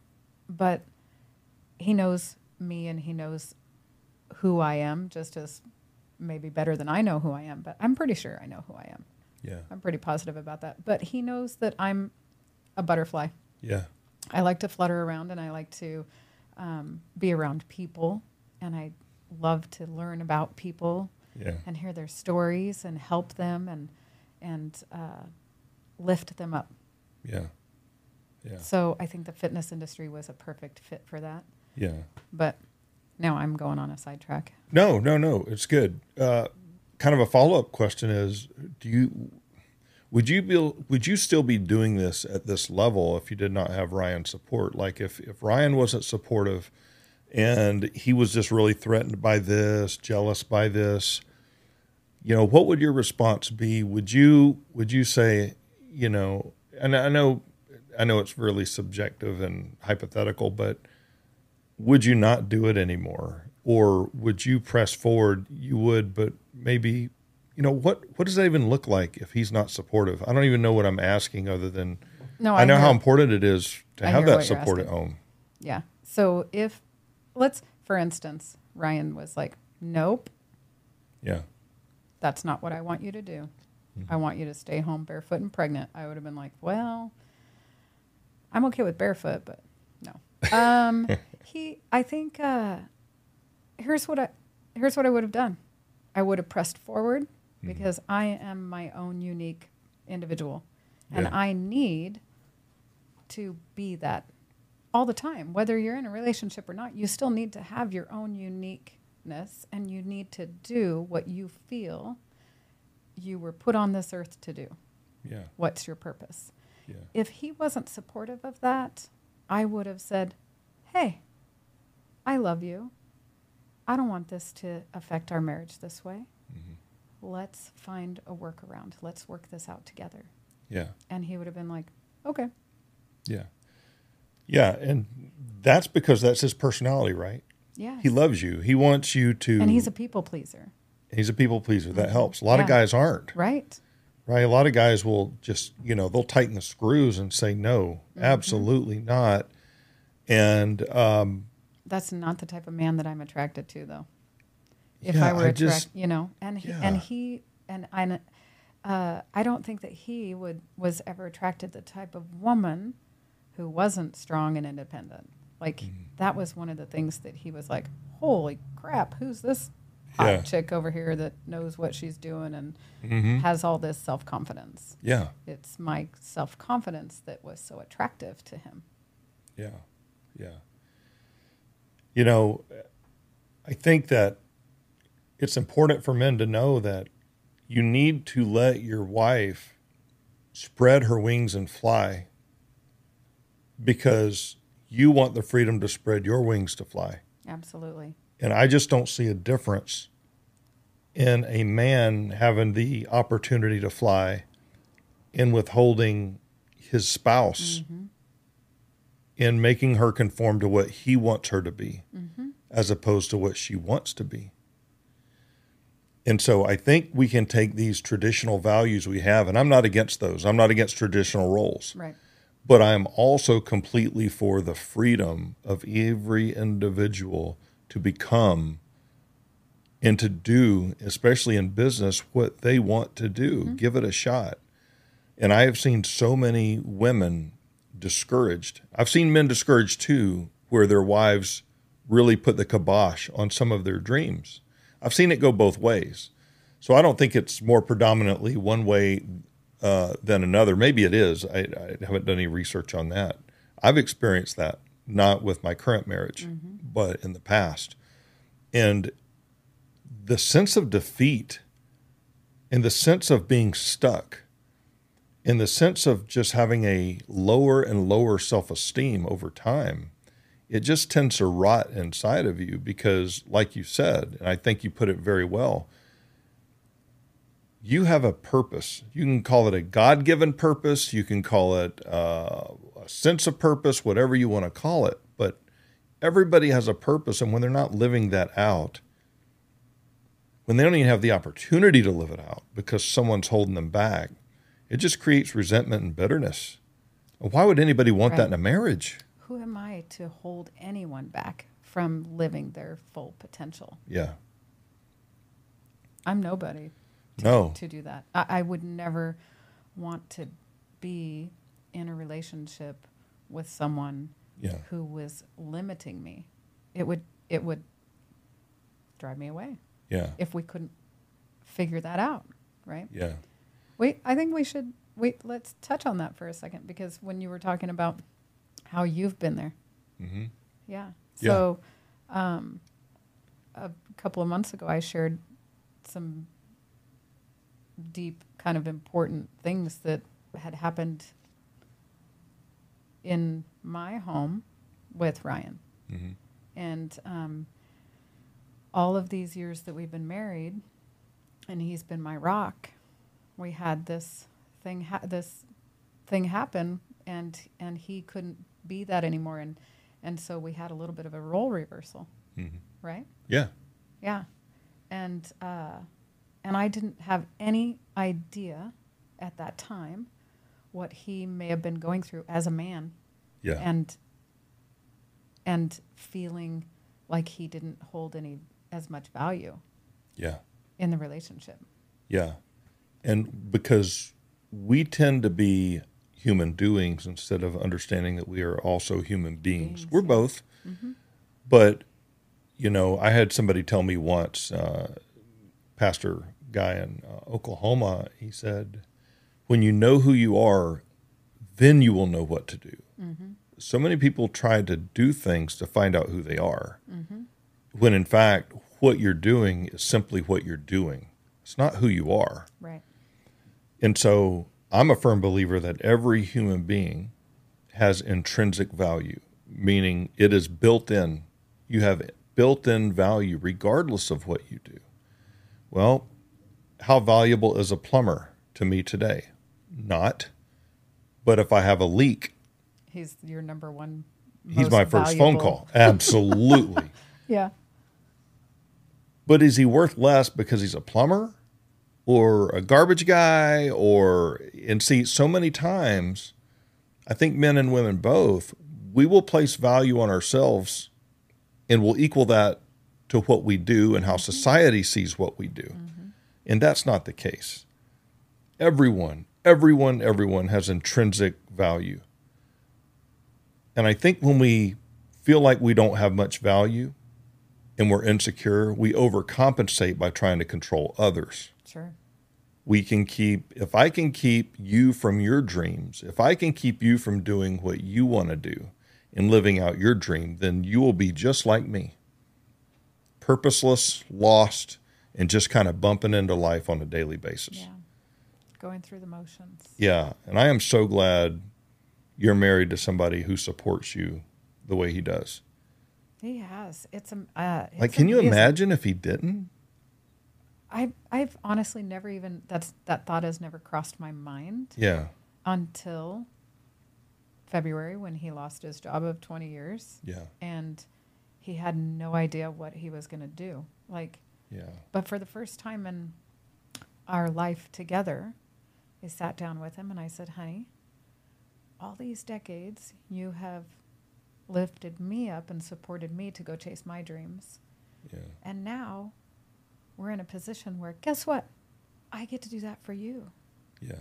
But he knows me and he knows who I am just as maybe better than I know who I am, but I'm pretty sure I know who I am. Yeah. I'm pretty positive about that. But he knows that I'm a butterfly. Yeah. I like to flutter around and I like to um, be around people and I love to learn about people Yeah. and hear their stories and help them and and uh, lift them up. Yeah. Yeah. So I think the fitness industry was a perfect fit for that. Yeah. But now I'm going on a sidetrack. No, no, no. It's good. Uh, kind of a follow up question is: Do you would you be would you still be doing this at this level if you did not have Ryan's support? Like if if Ryan wasn't supportive and he was just really threatened by this, jealous by this, you know, what would your response be? Would you would you say, you know, and I know I know it's really subjective and hypothetical, but would you not do it anymore? Or would you press forward? You would but maybe you know what what does that even look like if he's not supportive? I don't even know what i'm asking other than No, i, I know how important it is to I have that support at home. Yeah. So if let's for instance, Ryan was like, "Nope, yeah that's not what I want you to do. I want you to stay home barefoot and pregnant." I would have been like, "Well, I'm okay with barefoot, but no." Um, he, I think, uh, here's what I, here's what I would have done. I would have pressed forward because I am my own unique individual, and Yeah. I need to be that all the time. Whether you're in a relationship or not, you still need to have your own uniqueness, and you need to do what you feel you were put on this earth to do. yeah What's your purpose? yeah If he wasn't supportive of that, I would have said, Hey, I love you. I don't want this to affect our marriage this way. Mm-hmm. Let's find a workaround. Let's work this out together. yeah And he would have been like, Okay. yeah yeah and that's because that's his personality right Yeah. he loves you he wants you to and he's a people pleaser, he's a people pleaser that helps a lot of guys aren't right? right? A lot of guys will just, you know, they'll tighten the screws and say, no, Mm-hmm. absolutely not. And um, That's not the type of man that I'm attracted to, though. If Yeah, I were attracted, you know, and he, Yeah. and he and I, uh, I don't think that he would was ever attracted the type of woman who wasn't strong and independent. Like Mm-hmm. that was one of the things that he was like, "Holy crap, who's this hot Yeah. chick over here that knows what she's doing and Mm-hmm. has all this self confidence?" yeah, It's my self confidence that was so attractive to him. yeah, yeah. You know, I think that it's important for men to know that you need to let your wife spread her wings and fly because you want the freedom to spread your wings to fly. Absolutely. And I just don't see a difference in a man having the opportunity to fly in withholding his spouse mm-hmm. in making her conform to what he wants her to be mm-hmm. as opposed to what she wants to be. And so I think we can take these traditional values we have, and I'm not against those. I'm not against traditional roles Right. But I'm also completely for the freedom of every individual to become and to do, especially in business, what they want to do. Mm-hmm. Give it a shot. And I have seen so many women discouraged. I've seen men discouraged too, where their wives really put the kibosh on some of their dreams. I've seen it go both ways. So I don't think it's more predominantly one way uh, than another. Maybe it is. I, I haven't done any research on that. I've experienced that, not with my current marriage, but in the past. And the sense of defeat and the sense of being stuck in the sense of just having a lower and lower self esteem over time, it just tends to rot inside of you because, like you said, and I think you put it very well, you have a purpose. You can call it a God given purpose, you can call it uh, a sense of purpose, whatever you want to call it, but everybody has a purpose. And when they're not living that out, when they don't even have the opportunity to live it out because someone's holding them back, it just creates resentment and bitterness. Why would anybody want that in a marriage? Who am I to hold anyone back from living their full potential? Yeah. I'm nobody No. to do that. I, I would never want to be in a relationship with someone Yeah. who was limiting me. It would it would drive me away Yeah. if we couldn't figure that out, right? Yeah. Wait, I think we should wait. Let's touch on that for a second because when you were talking about how you've been there, hmm yeah. Yeah. So, um, a couple of months ago, I shared some deep, kind of important things that had happened in my home with Ryan. hmm And um, all of these years that we've been married, and he's been my rock, we had this thing, ha- this thing happen, and and he couldn't be that anymore, and and so we had a little bit of a role reversal, hmm right? Yeah. Yeah, and uh, and I didn't have any idea at that time what he may have been going through as a man Yeah. and and feeling like he didn't hold any as much value yeah. in the relationship. Yeah. And because we tend to be human doings instead of understanding that we are also human beings. Beings, We're both. But, you know, I had somebody tell me once, uh, pastor guy in uh, Oklahoma, he said, when you know who you are, then you will know what to do. So many people try to do things to find out who they are, when in fact, what you're doing is simply what you're doing. It's not who you are. Right. And so I'm a firm believer that every human being has intrinsic value, meaning it is built in. You have built in value regardless of what you do. Well, how valuable is a plumber to me today? Not. But if I have a leak, He's your number one. he's my first phone call. Absolutely. Yeah. But is he worth less because he's a plumber or a garbage guy or and see so many times I think men and women both we will place value on ourselves and we'll equal that to what we do and how mm-hmm. society sees what we do. Mm-hmm. And that's not the case. Everyone, everyone, everyone has intrinsic value. And I think when we feel like we don't have much value, and we're insecure, we overcompensate by trying to control others. Sure. We can keep, if I can keep you from your dreams, if I can keep you from doing what you want to do and living out your dream, then you will be just like me purposeless, lost, and just kind of bumping into life on a daily basis. Yeah. Going through the motions. Yeah. And I am so glad you're married to somebody who supports you the way he does. He has. It's a. Uh, Like, it's can you imagine if he didn't? I've I've honestly never even that's that thought has never crossed my mind Yeah. until February when he lost his job of 20 years Yeah. and he had no idea what he was going to do. Like Yeah. but for the first time in our life together, I sat down with him and I said, "Honey, all these decades you have lifted me up and supported me to go chase my dreams. Yeah. And now we're in a position where, guess what? I get to do that for you. Yeah.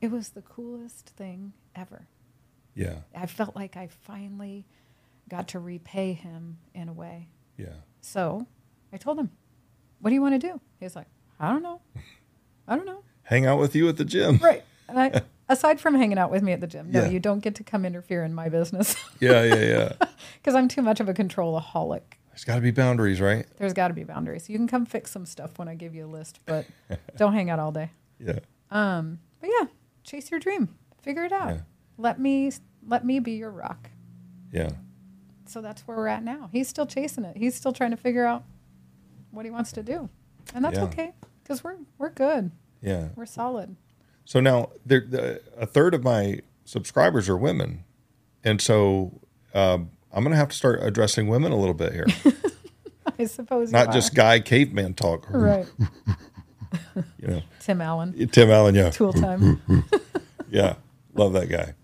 It was the coolest thing ever. Yeah. I felt like I finally got to repay him in a way. Yeah. So I told him, What do you want to do? He was like, I don't know. I don't know. Hang out with you at the gym. Right. And I, aside from hanging out with me at the gym, no, Yeah. you don't get to come interfere in my business Yeah, yeah, yeah. because I'm too much of a controlaholic. There's got to be boundaries, right? There's got to be boundaries. You can come fix some stuff when I give you a list, but don't hang out all day. Yeah. Um, but yeah, chase your dream. Figure it out. Yeah. Let me let me be your rock. Yeah. So that's where we're at now. He's still chasing it. He's still trying to figure out what he wants to do, and that's Yeah. okay because we're we're good. Yeah. We're solid. So now there, the, a third of my subscribers are women, and so um, I'm going to have to start addressing women a little bit here, I suppose. not just guy caveman talk. right. You know, Tim Allen. Tim Allen. Yeah. Tool time. Yeah, love that guy.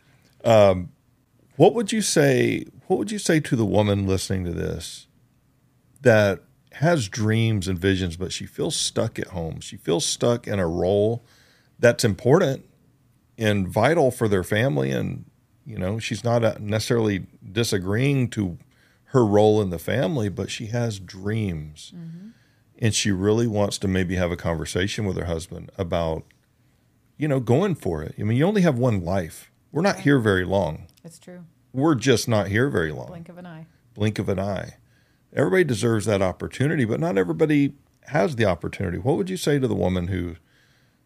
Um, what would you say? What would you say to the woman listening to this that has dreams and visions, but she feels stuck at home? She feels stuck in a role that's important and vital for their family, and you know she's not uh, necessarily disagreeing to her role in the family, but she has dreams, and she really wants to maybe have a conversation with her husband about you know, going for it. I mean, you only have one life. We're not here very long. It's true. We're just not here very long. Blink of an eye. Blink of an eye. Everybody deserves that opportunity, but not everybody has the opportunity. What would you say to the woman who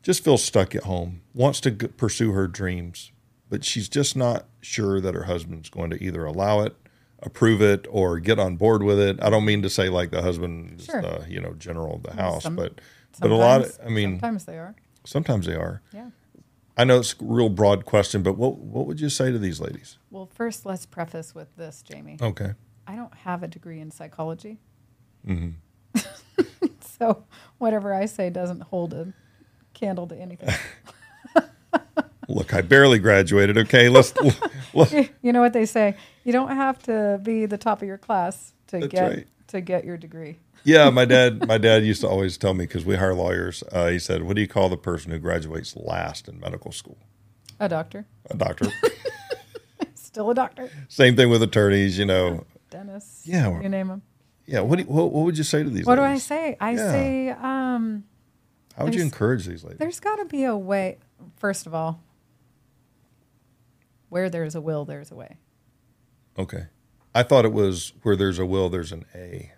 just feels stuck at home, wants to g- pursue her dreams, but she's just not sure that her husband's going to either allow it, approve it, or get on board with it? I don't mean to say like the husband is Sure. the you know general of the house, Some- but but a lot. Of, I mean, sometimes they are. sometimes they are. Yeah. I know it's a real broad question, but what what would you say to these ladies? Well, first, let's preface with this, Jamie. Okay. I don't have a degree in psychology. Mm-hmm. so whatever I say doesn't hold a candle to anything. Look, I barely graduated. Okay, let's. let's you know what they say? You don't have to be the top of your class to That's get right. To get your degree. yeah, my dad. My dad used to always tell me because we hire lawyers. Uh, he said, "What do you call the person who graduates last in medical school? A doctor, A doctor." still a doctor, Same thing with attorneys. You know. dentist. Yeah, you name them. Yeah. What do you, what, what would you say to these? What do I say? I Yeah. say um, How would you encourage these ladies? there's got to be a way. First of all, where there's a will, there's a way. Okay. I thought it was where there's a will, there's an A.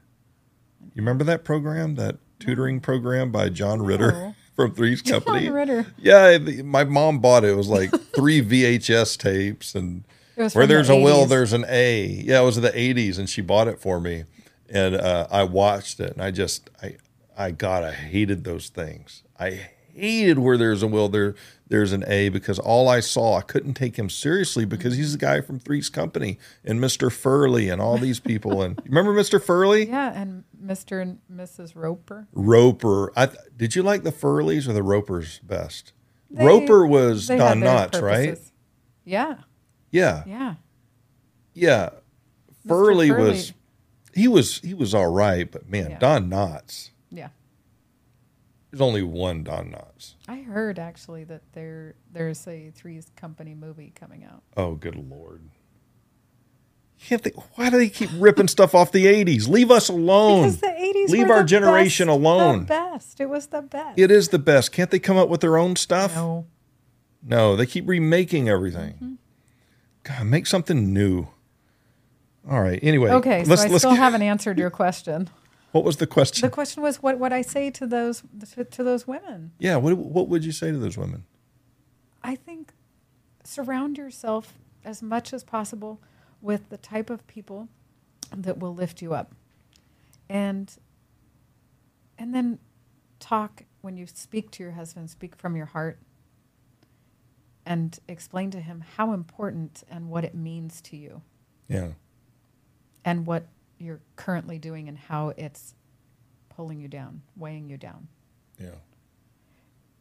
You remember that program, that tutoring program by John Ritter No. from Three's Company? John Company? Ritter. Yeah, my mom bought it. It was like three VHS tapes, and where from the there's a will, there's an A. Yeah, it was in the '80s, and she bought it for me, and uh, I watched it, and I just, I, I God, I hated those things. I hated where there's a will, there, there's an A, because all I saw, I couldn't take him seriously because he's the guy from Three's Company and Mr. Furley and all these people. And remember Mr. Furley? Yeah, and Mr. and Mrs. Roper. Roper. I, th- did you like the Furleys or the Ropers best? They- Roper was Don Knotts, right? Yeah, Yeah, yeah. yeah. Mr. Furley was he was he was all right, but man, Yeah. Don Knotts. There's only one Don Knotts. I heard actually that there there's a Three's Company movie coming out. Oh, good lord! Can't they, why do they keep ripping stuff off the '80s? Leave us alone. Because the 80s Leave were our the generation best- alone. The best. It was the best. It is the best. Can't they come up with their own stuff? No. No, they keep remaking everything. Mm-hmm. God, make something new. All right. Anyway, Okay, so I let's. still get- haven't answered your question. What was the question? The question was what would I say to those to, to those women? yeah. What what would you say to those women? I think surround yourself as much as possible with the type of people that will lift you up. And and then talk when you speak to your husband, speak from your heart and explain to him how important and what it means to you Yeah. and what you're currently doing and how it's pulling you down, weighing you down. Yeah.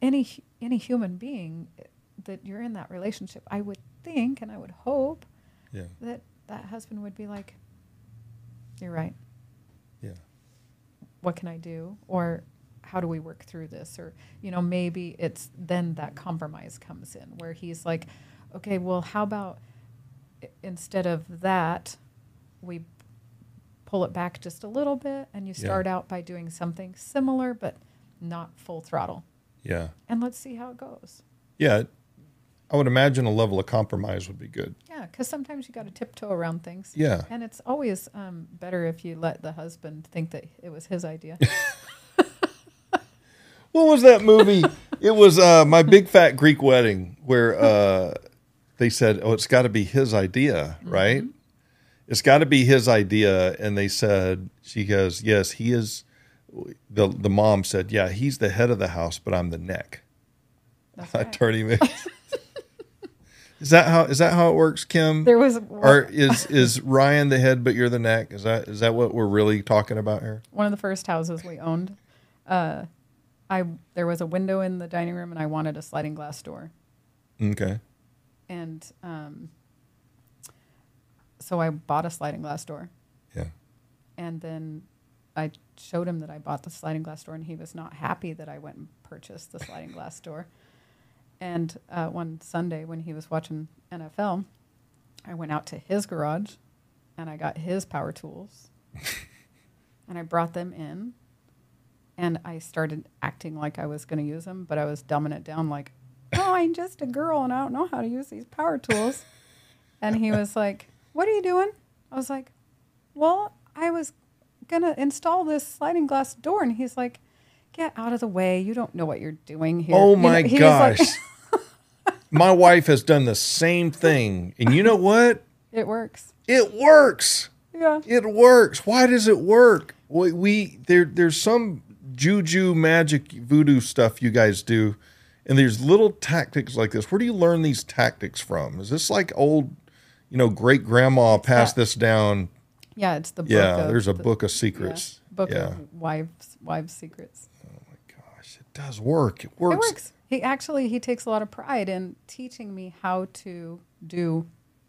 any any human being eh, that you're in that relationship, I would think and I would hope Yeah. that that husband would be like, "You're right. Yeah. What can I do?" Or how do we work through this? Or you know, maybe it's then that compromise comes in where he's like, "Okay, well, how about instead of that, we pull it back just a little bit and you Yeah. start out by doing something similar but not full throttle. Yeah. And let's see how it goes. Yeah. I would imagine a level of compromise would be good. Yeah, because sometimes you got to tiptoe around things. Yeah. And it's always um, better if you let the husband think that it was his idea. What was that movie? it was uh, my big fat Greek wedding where uh, they said, "Oh, it's got to be his idea, right? It's got to be his idea." And they said, "She goes, yes, he is." The the mom said, "Yeah, he's the head of the house, but I'm the neck." That's right. him is that how is that how it works, Kim? There was or is is Ryan the head, but you're the neck? Is that is that what we're really talking about here? one of the first houses we owned. Uh, I there was a window in the dining room, and I wanted a sliding glass door. Okay. and um, so I bought a sliding glass door, Yeah. and then I showed him that I bought the sliding glass door, and he was not happy that I went and purchased the sliding glass door. And uh, one Sunday when he was watching NFL, I went out to his garage, and I got his power tools, and I brought them in, and I started acting like I was going to use them, but I was dumbing it down like, "Oh, I'm just a girl, and I don't know how to use these power tools." And he was like, "What are you doing?" I was like, "Well, I was gonna install this sliding glass door," and he's like, "Get out of the way! You don't know what you're doing here." Oh You know, my like- gosh. my wife has done the same thing. And you know what? it works. It works. Yeah. It works. Why does it work? We, we there there's some juju magic voodoo stuff you guys do and there's little tactics like this. Where do you learn these tactics from? Is this like old, you know, great grandma passed that- this down? Yeah, it's the book. Yeah, there's a the- book of yeah, secrets. book yeah. of wives wives secrets. Oh my gosh, it does work. It works. It works. He actually he takes a lot of pride in teaching me how to do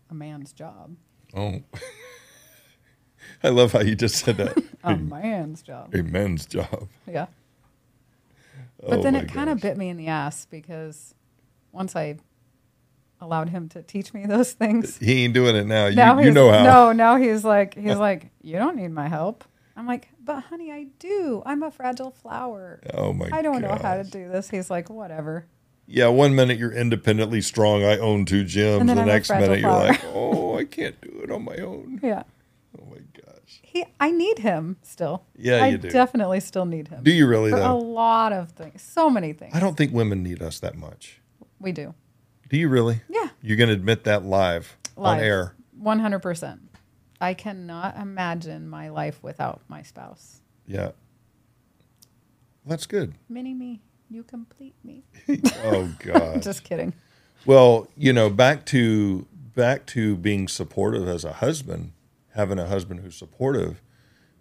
a man's job. Oh. I love how you just said that. A man's job. A men's job. Yeah. But Oh then it kind of bit me in the ass because once I allowed him to teach me those things, He ain't doing it now. You, now you know how. No, now he's like he's like, You don't need my help. I'm like, But honey, I do. I'm a fragile flower. Oh my god. I don't know how to do this. He's like, Whatever. Yeah, one minute you're independently strong. I own two gyms. The I'm next minute you're flower. like, oh, I can't do it on my own. Yeah. Oh my gosh. He I need him still. Yeah, I you do. definitely still need him. Do you really For a lot of things. So many things. I don't think women need us that much. We do. Do you really? Yeah. You're going to admit that live, on air. One hundred percent. I cannot imagine my life without my spouse. Yeah. That's good. Mini me, you complete me. Oh god. Just kidding. Well, you know, back to back to being supportive as a husband, having a husband who's supportive.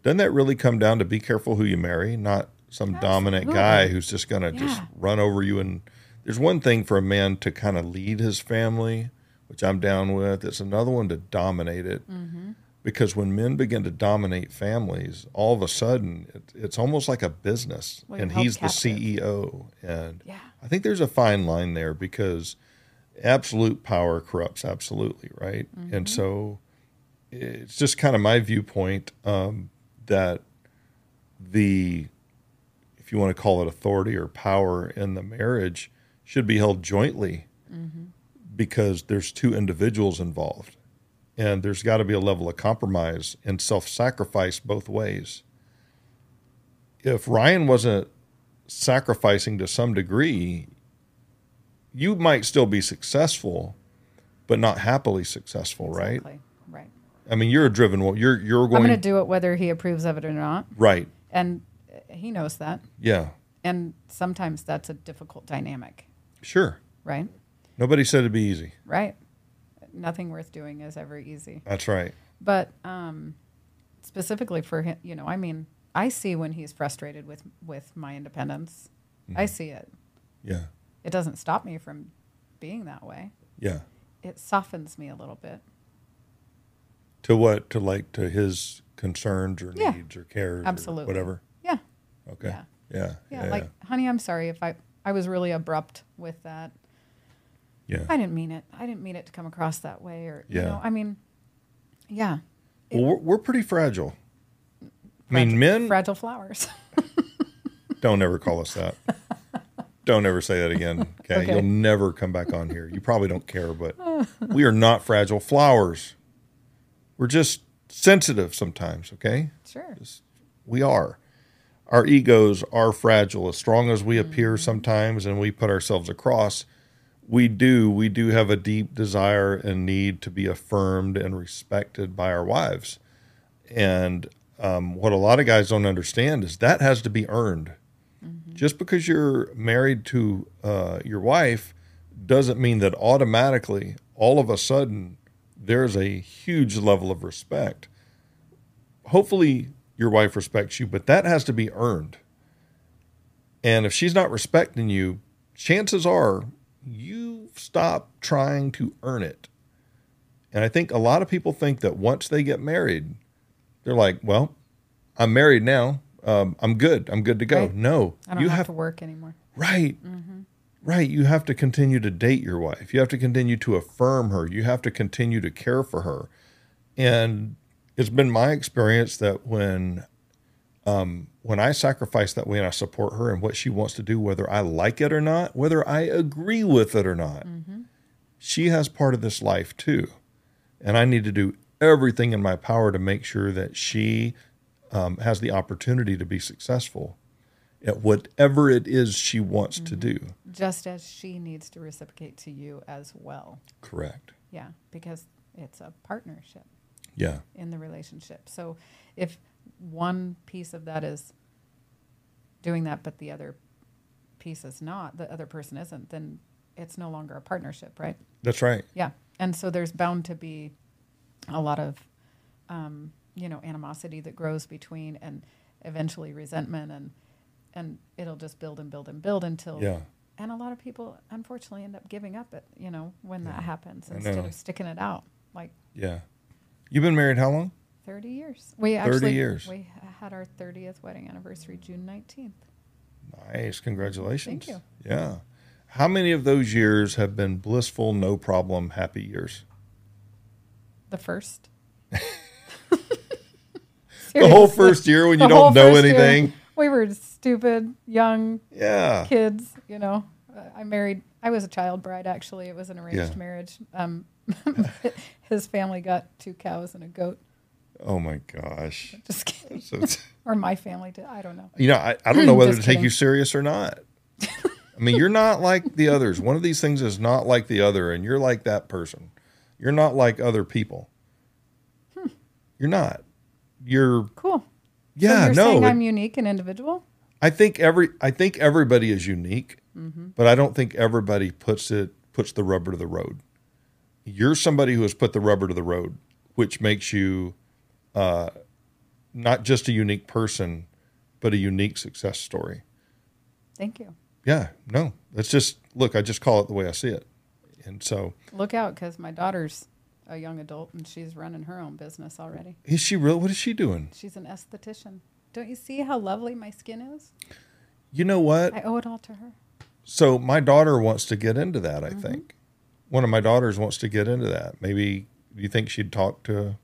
Doesn't that really come down to be careful who you marry, not some dominant guy who's just going to just run over you and there's one thing for a man to kind of lead his family, which I'm down with. It's another one to dominate it. Mm-hmm. Because when men begin to dominate families, all of a sudden it, it's almost like a business, Well, and he's the. CEO. And Yeah. I think there's a fine line there because absolute power corrupts absolutely, right? Mm-hmm. And so it's just kind of my viewpoint um, that the, if you want to call it authority or power in the marriage, should be held jointly Mm-hmm. because there's two individuals involved. And there's got to be a level of compromise and self sacrifice both ways. If Ryan wasn't sacrificing to some degree, you might still be successful, but not happily successful, right? Exactly. Right. I mean, you're a driven one. You're you're going. I'm going going to do it whether he approves of it or not, right. and uh, he knows that. Yeah, And sometimes that's a difficult dynamic, sure. right? Nobody said it'd be easy. Right. Nothing worth doing is ever easy. That's right. But um, specifically for him, you know, I mean, I see when he's frustrated with with my independence. I see it. Yeah, It doesn't stop me from being that way. yeah. It softens me a little bit. To what? To like to his concerns or Yeah. needs or cares, Absolutely. or whatever. Yeah. Okay. Yeah. Yeah. Yeah. like, honey, I'm sorry if I I was really abrupt with that. Yeah. I didn't mean it. I didn't mean it to come across that way, or you Yeah. know, I mean, yeah. Well, we're, we're pretty fragile. I mean, men fragile flowers. don't ever call us that. don't ever say that again. Okay? Okay. You'll never come back on here. You probably don't care, but we are not fragile flowers. We're just sensitive sometimes, okay? sure. We are. Our egos are fragile. As strong as we appear sometimes and we put ourselves across, we do. We do have a deep desire and need to be affirmed and respected by our wives. And um, what a lot of guys don't understand is that has to be earned. Just because you're married to uh, your wife doesn't mean that automatically, all of a sudden, there's a huge level of respect. Hopefully, your wife respects you, but that has to be earned. And if she's not respecting you, chances are you stop trying to earn it. And I think a lot of people think that once they get married, they're like, well, I'm married now. Um, I'm good. I'm good to go. Right. No, I don't you have, have to work anymore. Right. Right. You have to continue to date your wife. You have to continue to affirm her. You have to continue to care for her. And it's been my experience that when um, when I sacrifice that way and I support her and what she wants to do, whether I like it or not, whether I agree with it or not, she has part of this life too. And I need to do everything in my power to make sure that she um, has the opportunity to be successful at whatever it is she wants to do. Just as she needs to reciprocate to you as well. Correct. Yeah, because it's a partnership Yeah. in the relationship. So if one piece of that is doing that, but the other piece is not, the other person isn't, then it's no longer a partnership, right? That's right. Yeah. And so there's bound to be a lot of, um, you know, animosity that grows between and eventually resentment and, and it'll just build and build and build until, Yeah. and a lot of people unfortunately end up giving up it, you know, when that happens instead of sticking it out like Yeah. You've been married how long? 30 years. We 30 actually, years. we had our 30th wedding anniversary June 19th. Nice. Congratulations. Thank you. Yeah. How many of those years have been blissful, no problem, happy years? The first. The whole first year when you The don't know first year, anything. we were stupid, young, Yeah. kids, you know. Uh, I married, I was a child bride actually. It was an arranged Yeah. marriage. Um, his family got two cows and a goat. Oh my gosh. Just kidding. So it's- Or my family did. I don't know. you know, I, I don't know whether to Just take kidding. you serious or not. I mean, you're not like the others. One of these things is not like the other, and you're like that person. You're not like other people. Hmm. You're not. You're Cool. yeah, so you're no. saying it- I'm unique and individual? I think every I think everybody is unique, Mm-hmm. but I don't think everybody puts it puts the rubber to the road. You're somebody who has put the rubber to the road, which makes you uh, not just a unique person, but a unique success story. Thank you. Yeah, no, that's just look. I just call it the way I see it, and so Look out because my daughter's a young adult and she's running her own business already. is she real? What is she doing? She's an esthetician. Don't you see how lovely my skin is? You know what? I owe it all to her. So my daughter wants to get into that. Mm-hmm. I think one of my daughters wants to get into that. Maybe you think she'd talk to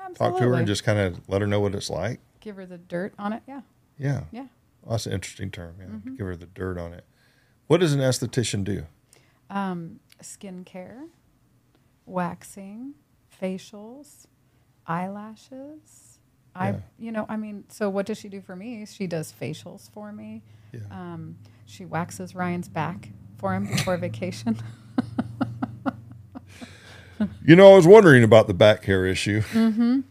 Absolutely. talk to her and just kind of let her know what it's like? give her the dirt on it. Yeah. Yeah, Yeah. Well, that's an interesting term. Yeah, Mm-hmm. give her the dirt on it. What does an esthetician do? Um, skin care, waxing, facials, eyelashes. I, Yeah. you know, I mean, so what does she do for me? She does facials for me. Yeah. Um, she waxes Ryan's back for him before vacation. You know, I was wondering about the back hair issue.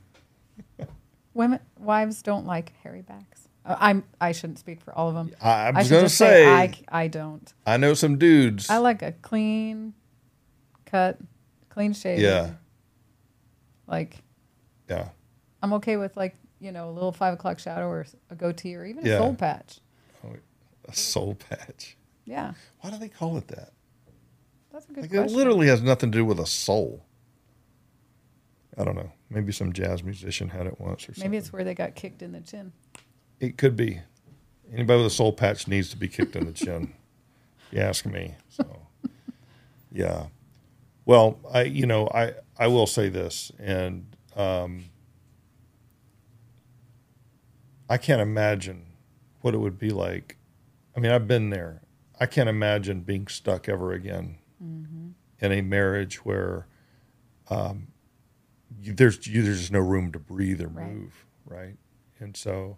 Women, wives don't like hairy backs. Uh, I'm. I shouldn't speak for all of them. I- I was gonna just say- I, I don't. I know some dudes. I like a clean cut, clean shave. yeah, Like yeah. I'm okay with like you know a little five o'clock shadow or a goatee or even Yeah. a soul patch. A soul patch. Yeah, Why do they call it that? that's a good Like question. it literally has nothing to do with a soul. I don't know. Maybe some jazz musician had it once or something. Maybe it's where they got kicked in the chin. It could be. Anybody with a soul patch needs to be kicked in the chin. you ask me. So, yeah. Well, I you know I I will say this, and um, I can't imagine what it would be like. I mean, I've been there. I can't imagine being stuck ever again in a marriage where um, you, there's you, there's just no room to breathe or move, right? And so,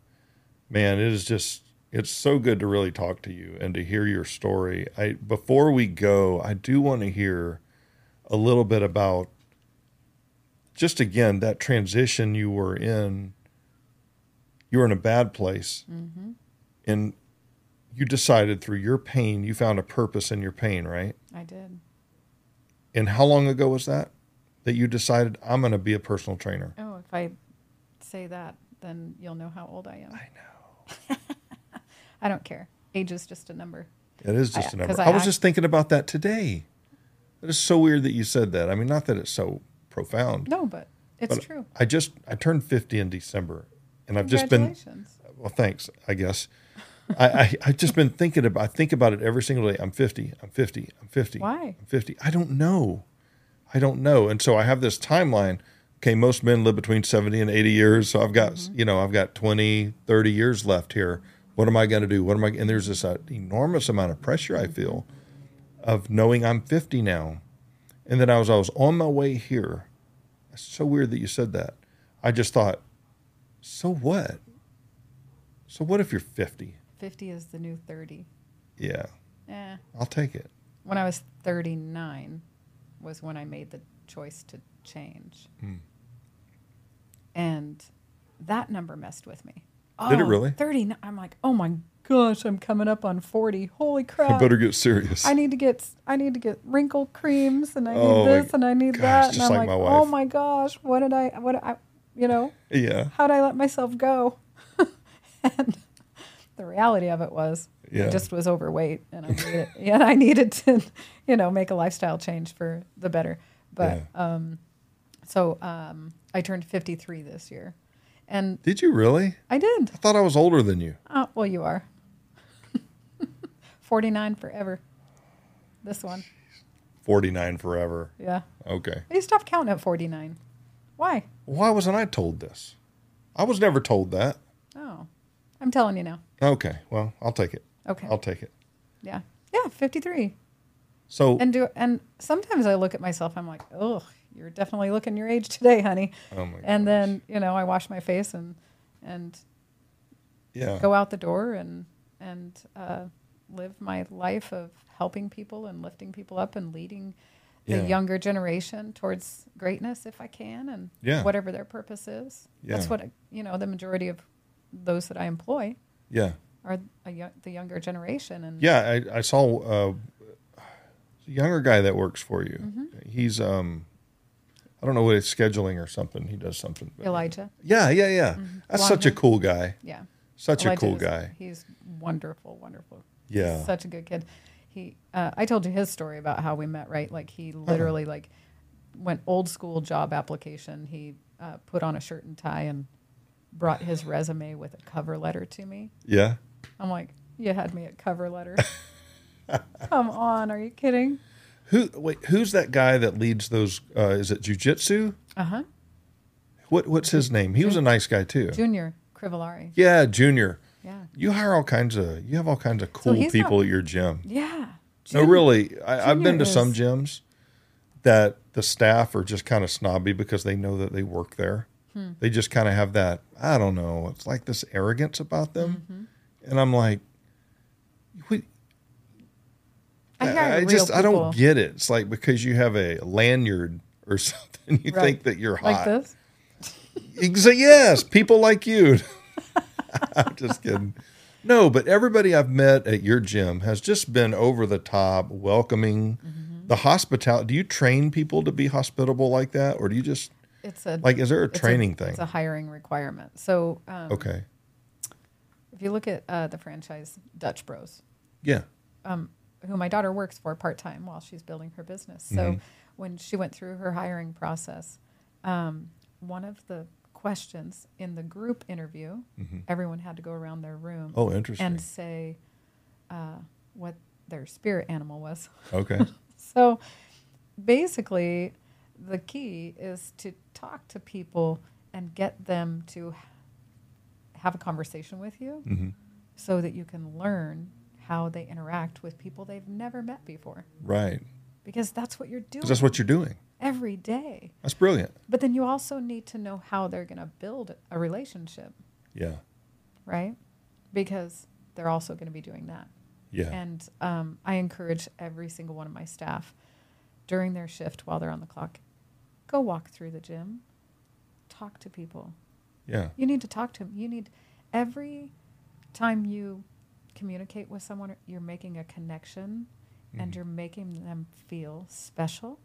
man, it is just it's so good to really talk to you and to hear your story. I before we go, I do want to hear a little bit about just again that transition you were in. You were in a bad place, and you decided through your pain, you found a purpose in your pain, right? I did. And how long ago was that that you decided I'm going to be a personal trainer? Oh, if I say that, then you'll know how old I am. I know. I don't care. Age is just a number. It is just I- a number. I, I was act- just thinking about that today. It is so weird that you said that. I mean, not that it's so profound. No, but it's but true. I just I turned 50 in December, and I've just been well. Thanks, I guess. I, I I've just been thinking about. I think about it every single day. I'm 50. I'm 50. I'm 50. Why? I'm 50. I don't know. I don't know. And so I have this timeline. Okay, most men live between 70 and 80 years. So I've got, Mm-hmm. you know, I've got 20, 30 years left here. What am I going to do? What am I? And there's this uh, enormous amount of pressure I feel of knowing I'm 50 now. And then I was, I was on my way here. It's so weird that you said that. I just thought, so what? So what if you're 50? 50 is the new 30. Yeah, Eh. I'll take it. When I was 39 was when I made the choice to change. Hmm. And that number messed with me. Did it Oh, really? 39. I'm like, oh my gosh, I'm coming up on 40. Holy crap. I better get serious. I need to get I need to get wrinkle creams and I need Oh, my this and I need gosh, that and I'm like like, oh my gosh, what did I what I you know yeah. how did I let myself go? and the reality of it was Yeah. I just was overweight and I needed and I needed to you know make a lifestyle change for the better. But um, so um, I turned 53 this year, and Did you really? I did. I thought I was older than you. Oh, well, you are. 49 forever. This one, 49 forever. yeah. Okay. You stopped counting at 49. Why? Why wasn't I told this? I was never told that. I'm telling you now. Okay. Well, I'll take it. Okay. I'll take it. Yeah. Yeah, 53. So, And do and sometimes I look at myself I'm like, "Oh, you're definitely looking your age today, honey." oh my god. and gosh. then, you know, I wash my face and and yeah. go out the door and and uh, live my life of helping people and lifting people up and leading the Yeah. younger generation towards greatness if I can and Yeah. whatever their purpose is. Yeah. That's what you know the majority of those that I employ Yeah. are a, the younger generation and Yeah. I, I saw uh, a younger guy that works for you. Mm-hmm. He's, um, I don't know what it's scheduling or something. He does something. Elijah. Yeah. Yeah. Yeah. That's Blonde such a cool guy. Yeah. Such a cool is- guy. He's wonderful, wonderful. Yeah. He's such a good kid. He, uh, I told you his story about how we met, right? Like he literally like went old school job application. He uh, put on a shirt and tie and brought his resume with a cover letter to me. Yeah. I'm like, you had me at cover letter. Come on, are you kidding? Who, wait, who's that guy that leads those? Uh, is it jujitsu? Uh huh. What, what's his name? He was a nice guy too. Junior Crivellari. Yeah. Junior. Yeah. You hire all kinds of, you have all kinds of cool he's people not- at your gym. Yeah. No, really. I, I've been to Junior some gyms that the staff are just kind of snobby because they know that they work there. Hmm. They just kind of have that, I don't know, it's like this arrogance about them. Mm-hmm. And I'm like, we, I, I, hire I real just, I don't get it. It's like because you have a lanyard or something, you Right. think that you're like hot. this. Exa- yes, people like you. I'm just kidding. No, but everybody I've met at your gym has just been over the top, welcoming. Mm-hmm. The hospitality. Do you train people to be hospitable like that, or do you just It's a like? Is there a training thing? It's a hiring requirement. So um, okay. if you look at uh, the franchise Dutch Bros, Yeah. um, who my daughter works for part time while she's building her business. So Mm-hmm. when she went through her hiring process, um, one of the questions in the group interview, everyone had to go around their room Mm-hmm. Oh, interesting. and say uh, what their spirit animal was. okay. So basically, the key is to talk to people and get them to have a conversation with you hmm so that you can learn how they interact with people they've never met before. Right. Because that's what you're doing that's what you're doing. every day. That's brilliant. But then you also need to know how they're going to build a relationship, Yeah. right? Because they're also going to be doing that. Yeah. And um, I encourage every single one of my staff during their shift while they're on the clock, go walk through the gym, talk to people. yeah. You need to talk to them. You need every time you communicate with someone, you're making a connection and Mhm. you're making them feel special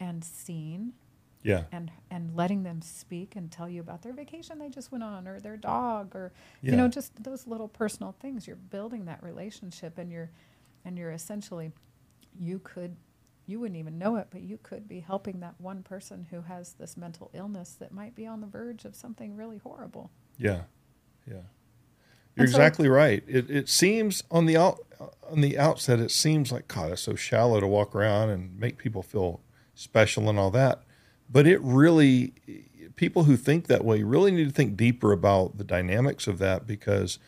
and seen Yeah. and and letting them speak and tell you about their vacation they just went on or their dog or Yeah. you know just those little personal things you're building that relationship and you're and you're essentially you could you wouldn't even know it but you could be helping that one person who has this mental illness that might be on the verge of something really horrible Yeah, yeah. You're so- exactly right. It it seems on the out on the outset, it seems like God, it's so shallow to walk around and make people feel special and all that. But it really, people who think that way really need to think deeper about the dynamics of that because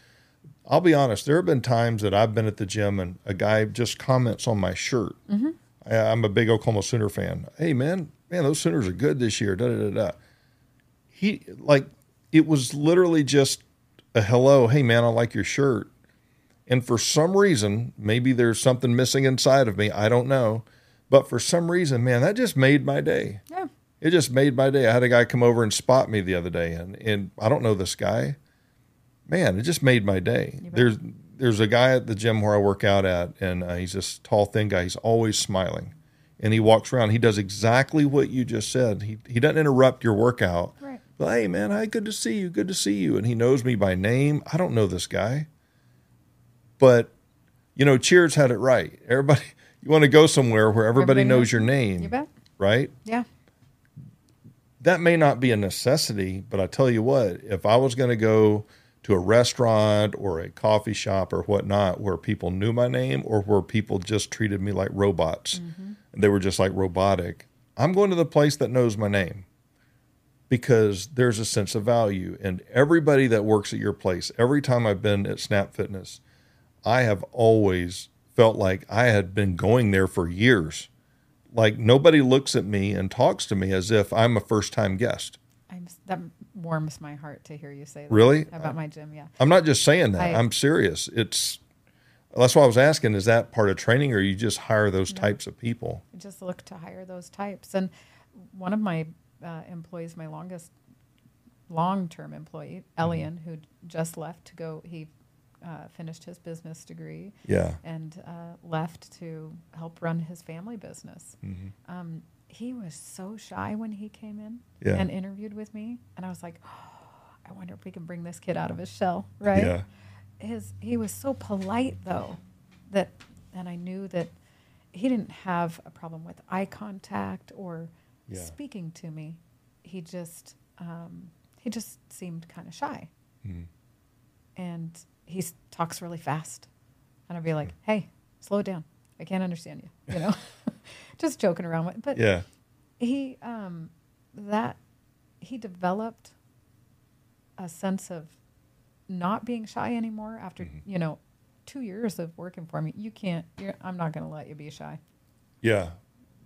I'll be honest, there have been times that I've been at the gym and a guy just comments on my shirt. I, I'm a big Oklahoma Sooner fan. Hey man, man, those Sooners are good this year. Da da da da. He like it was literally just a hello. Hey man, I like your shirt. And for some reason, maybe there's something missing inside of me. I don't know. But for some reason, man, that just made my day. yeah It just made my day. I had a guy come over and spot me the other day, and, and I don't know this guy. Man, it just made my day. There's there's a guy at the gym where I work out at, and uh, he's this tall, thin guy. He's always smiling, and he walks around. He does exactly what you just said. He he doesn't interrupt your workout. right But, hey man, hi, good to see you. Good to see you. And he knows me by name. I don't know this guy, but you know, Cheers had it right. Everybody, you want to go somewhere where everybody, Everybody knows knows- your name, you bet right? yeah that may not be a necessity, but I tell you what, if I was going to go to a restaurant or a coffee shop or whatnot where people knew my name or where people just treated me like robots and they were just like robotic, I'm going to the place that knows my name because there's a sense of value. And everybody that works at your place, every time I've been at Snap Fitness, I have always felt like I had been going there for years. Like nobody looks at me and talks to me as if I'm a first time guest. I'm, that warms my heart to hear you say that Really? about my gym yeah I'm not just saying that. I- I'm serious. It's that's why I was asking, is that part of training or you just hire those types of people? I just look to hire those types. And one of my uh, employees, my longest long term employee, Elian, who just left to go, he uh, finished his business degree Yeah. and uh, left to help run his family business. Mhm. Um, he was so shy when he came in Yeah. and interviewed with me. And I was like, I wonder if we can bring this kid out of his shell, right? Yeah. his he was so polite though that and I knew that he didn't have a problem with eye contact or Yeah. speaking to me. He just um, he just seemed kind of shy, Mhm. and he s- talks really fast, and I'd be like, "Hey, slow it down. I can't understand you." You know, just joking around with. But Yeah. he um, that he developed a sense of not being shy anymore after Mm-hmm. you know two years of working for me you can't you're, i'm not going to let you be shy Yeah.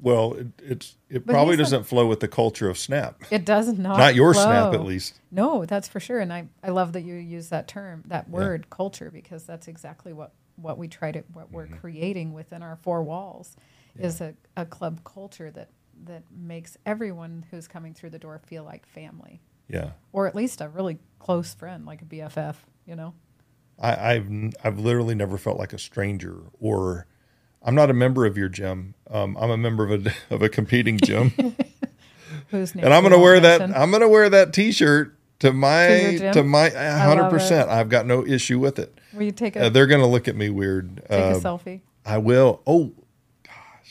Well, it, it's it But probably doesn't flow with the culture of Snap. it does not Not your Snap, at least. no that's for sure and i i love that you use that term that word culture because that's exactly what what we try to what we're creating within our four walls is a, a club culture that that makes everyone who's coming through the door feel like family Yeah. or at least a really close friend like a bff you know I, I've n- I've literally never felt like a stranger, or I'm not a member of your gym. Um, I'm a member of a of a competing gym, name and I'm going to won't wear that. I'm going to wear that T-shirt to To my your to, my 100. percent I've got no issue with it. Will you take a Uh, they're going to look at me weird. take Uh, a selfie I will. Oh,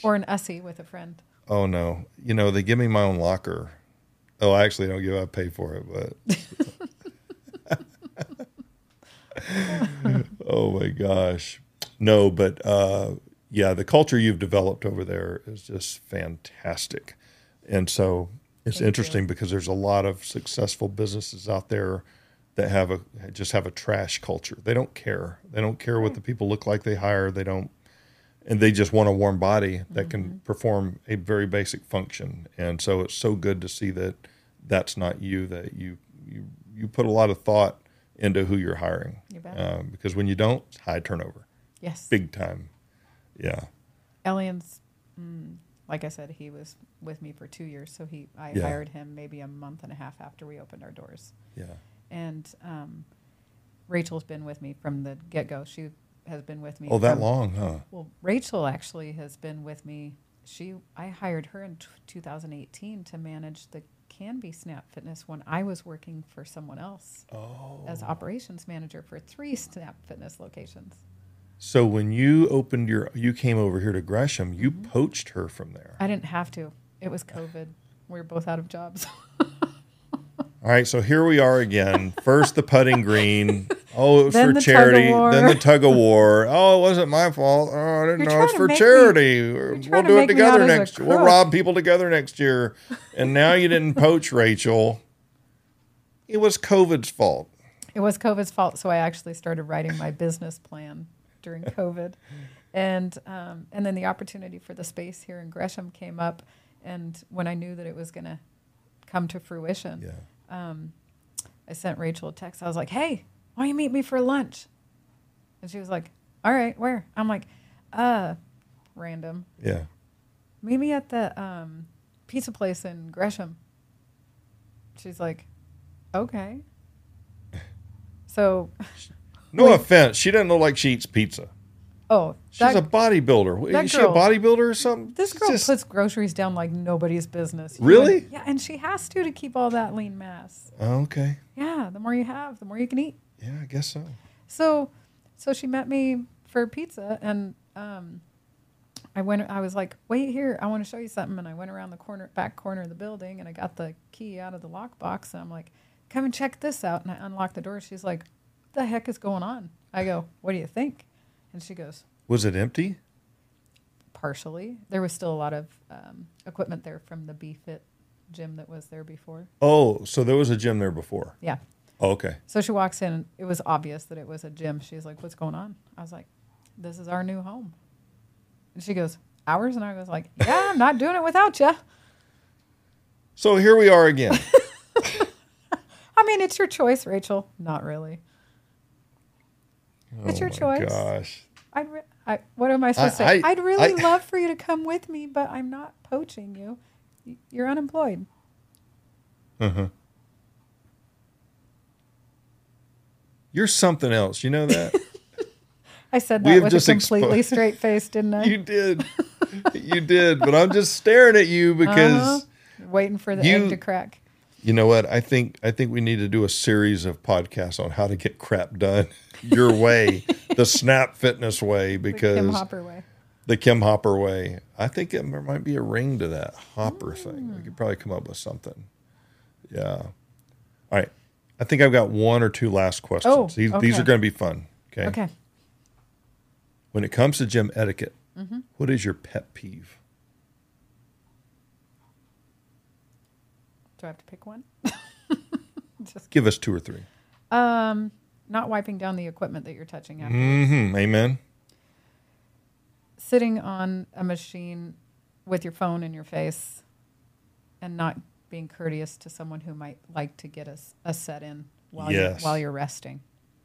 or an ussy with a friend? oh no. You know they give me my own locker. Oh, I actually don't give. I pay for it, but. oh my gosh, no! But uh, yeah, the culture you've developed over there is just fantastic. And so it's Thank you. interesting because there's a lot of successful businesses out there that have a just have a trash culture. They don't care. They don't care what the people look like they hire. They don't and they just want a warm body that Mm-hmm. can perform a very basic function. And so it's so good to see that that's not you that you you you put a lot of thought into who you're hiring. You bet. Um, because when you don't, it's high turnover Yes. big time. Yeah. Ellian's, mm, like I said, he was with me for two years, so he I Yeah. hired him maybe a month and a half after we opened our doors. Yeah. And um, Rachel's been with me from the get go. She has been with me. Oh, that from- long, huh? Well, Rachel actually has been with me. She I hired her in t- 2018 to manage the Canby Snap Fitness when I was working for someone else Oh. as operations manager for three Snap Fitness locations. So when you opened your, you came over here to Gresham, you Mm-hmm. poached her from there. I didn't have to. It was COVID. We were both out of jobs. All right. So here we are again. First the putting green. Oh, it was Then for the charity. Then the tug of war. Oh, it wasn't my fault. Oh, I didn't You're know trying it's to for make me- charity. we'll do it make me out together next year. We'll rob people together next year. And now you didn't poach Rachel. It was COVID's fault. It was COVID's fault, so I actually started writing my business plan during COVID, and um, and then the opportunity for the space here in Gresham came up, and when I knew that it was going to come to fruition, Yeah. I sent Rachel a text. I was like, "Hey, why you meet me for lunch?" And she was like, "All right, where?" I'm like, "Uh, random. Yeah. Meet me at the um, pizza place in Gresham." She's like, "Okay." So, No Wait. offense. She doesn't look like she eats pizza. oh, She's that- a bodybuilder. Is she a bodybuilder or something? This girl just- puts groceries down like nobody's business. Really? yeah, and she has to to keep all that lean mass. Oh, okay. Yeah, the more you have, the more you can eat. Yeah, I guess so. So, so she met me for pizza, and um, I went. I was like, "Wait here, I want to show you something." And I went around the corner, back corner of the building, and I got the key out of the lockbox, and I'm like, "Come and check this out." And I unlocked the door. She's like, "What the heck is going on?" I go, "What do you think?" And she goes, Was it empty? partially. There was still a lot of um, equipment there from the BFit gym that was there before. Oh, so there was a gym there before. Yeah. Oh, okay. So she walks in. and It was obvious that it was a gym. She's like, "What's going on?" I was like, "This is our new home." And she goes, "Ours?" And I was like, "Yeah, I'm not doing it without you." So here we are again. I mean, it's your choice, Rachel. Not really. It's Oh your my choice. Gosh. I'd re- I, what am I supposed I- to say? I- I'd really I- love for you to come with me, but I'm not poaching you. You're unemployed. Uh-huh. You're something else. You know that? I said that with a completely expo- straight face, didn't I? you did. You did. But I'm just staring at you because Uh-huh. Waiting for the You- egg to crack. you know what? I think I think we need to do a series of podcasts on how to get crap done your way, the Snap Fitness way, because The Kim Hopper way. the Kim Hopper way. I think it, there might be a ring to that Hopper thing. Mm. We could probably come up with something. Yeah. All right. I think I've got one or two last questions. Oh, these, these are going to be fun. Okay. Okay. When it comes to gym etiquette, Mm-hmm. what is your pet peeve? Do I have to pick one? Just Give us two or three. um, not wiping down the equipment that you're touching after. Mm-hmm. Amen. Sitting on a machine with your phone in your face and not being courteous to someone who might like to get a, a set in while Yes. you're, while you're resting.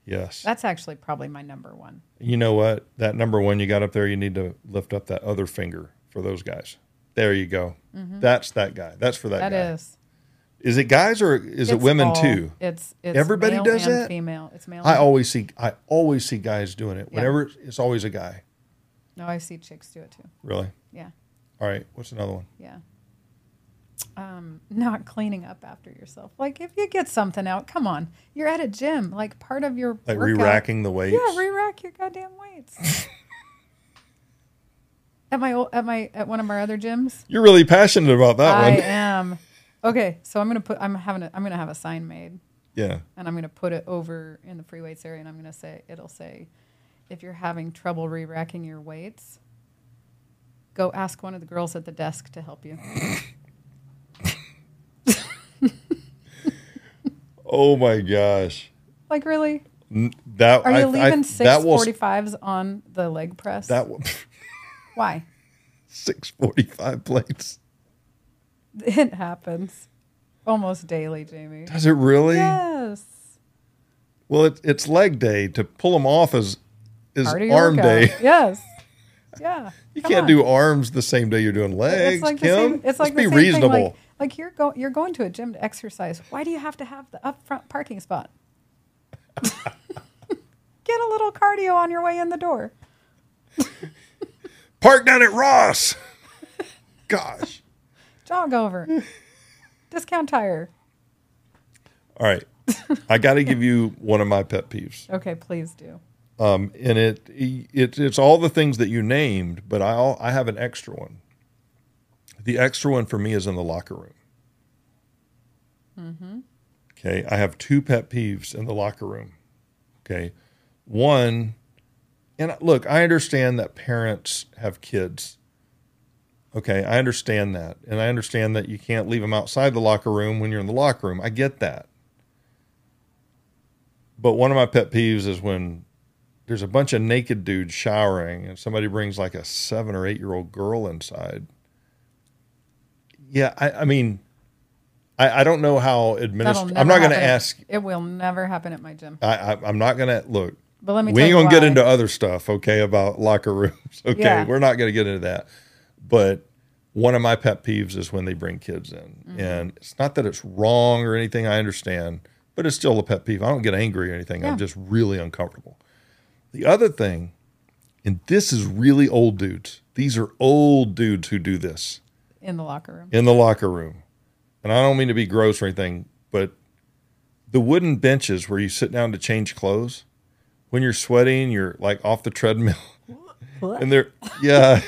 Yes. That's actually probably my number one. you know what? That number one you got up there, you need to lift up that other finger for those guys. There you go. That's that guy. That's for that, Mm-hmm. That guy. is. Is it guys or is it women all- too? It's it's Everybody male does that? Female. It's male. I always see I always see guys doing it. Yeah. Whenever it's always a guy. No, I see chicks do it too. Really? Yeah, All right. What's another one? yeah. Um, not cleaning up after yourself. Like if you get something out, come on. You're at a gym. Like part of your Like workout- re-racking the weights. Yeah, re-rack your goddamn weights. at my at my at one of our other gyms, You're really passionate about that I one. I am. Okay, so I'm gonna put. I'm having. A, I'm gonna have a sign made, Yeah. and I'm gonna put it over in the free weights area, and I'm gonna say it'll say, if you're having trouble re-racking your weights, Go ask one of the girls at the desk to help you. Oh my gosh. Like really? That Are you I- I- leaving six that will forty fives on the leg press? that will Why? six forty five plates. It happens almost daily, Jamie. Does it really? Yes. Well, it, it's leg day. To pull them off is is Part of your arm workout. day. Yes. Yeah. You Come can't on. do arms the same day you're doing legs, It's like Kim. the same. It's like Let's be reasonable. Thing, like, like you're go, you're going to a gym to exercise. Why do you have to have the upfront parking spot? Get a little cardio on your way in the door. Park down at Ross. Gosh. Jog over. Discount tire. All right. I got to give you one of my pet peeves. Okay, please do. Um, and it, it it's all the things that you named, but I I have an extra one. The extra one for me is in the locker room. Mm-hmm. Okay, I have two pet peeves in the locker room. Okay, one, and look, I understand that parents have kids. Okay, I understand that, and I understand that you can't leave them outside the locker room when you're in the locker room. I get that. But one of my pet peeves is when there's a bunch of naked dudes showering and somebody brings like a seven or eight year old girl inside. Yeah, I, I mean, I, I don't know how never I'm not going to ask. It will never happen at my gym. I, I, I'm not going to look. But let me. We ain't gonna get into other stuff, okay, about locker rooms. Okay, Yeah. we're not gonna get into that. But one of my pet peeves is when they bring kids in, Mm-hmm. and it's not that it's wrong or anything. I understand, but it's still a pet peeve. I don't get angry or anything. Yeah. I'm just really uncomfortable. The other thing, and this is really old dudes. These are old dudes who do this in the locker room. in the locker room. And I don't mean to be gross or anything, but the wooden benches where you sit down to change clothes, when you're sweating, you're like off the treadmill. and they're, yeah.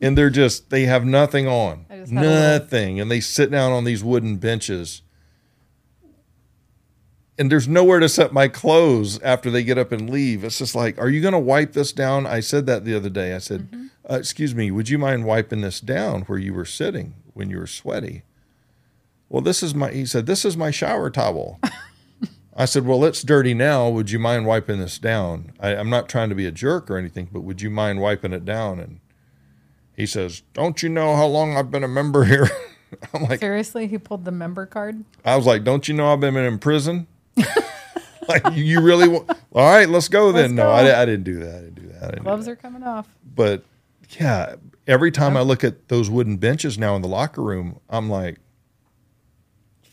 and they're just, they have nothing on. I just had a little- Nothing. And they sit down on these wooden benches. And there's nowhere to set my clothes after they get up and leave. It's just like, are you going to wipe this down? I said that the other day. I said, Mm-hmm. Uh, excuse me, would you mind wiping this down where you were sitting when you were sweaty? Well, this is my, he said, this is my shower towel. I said, well, it's dirty now. Would you mind wiping this down? I, I'm not trying to be a jerk or anything, but would you mind wiping it down? And he says, don't you know how long I've been a member here? I'm like, Seriously, he pulled the member card. I was like, don't you know I've been in prison? like, you really want, all right, let's go then. Let's no, go. I, I didn't do that. I didn't do that. I didn't do Gloves that are coming off. but yeah, every time I look at those wooden benches now in the locker room, I'm like,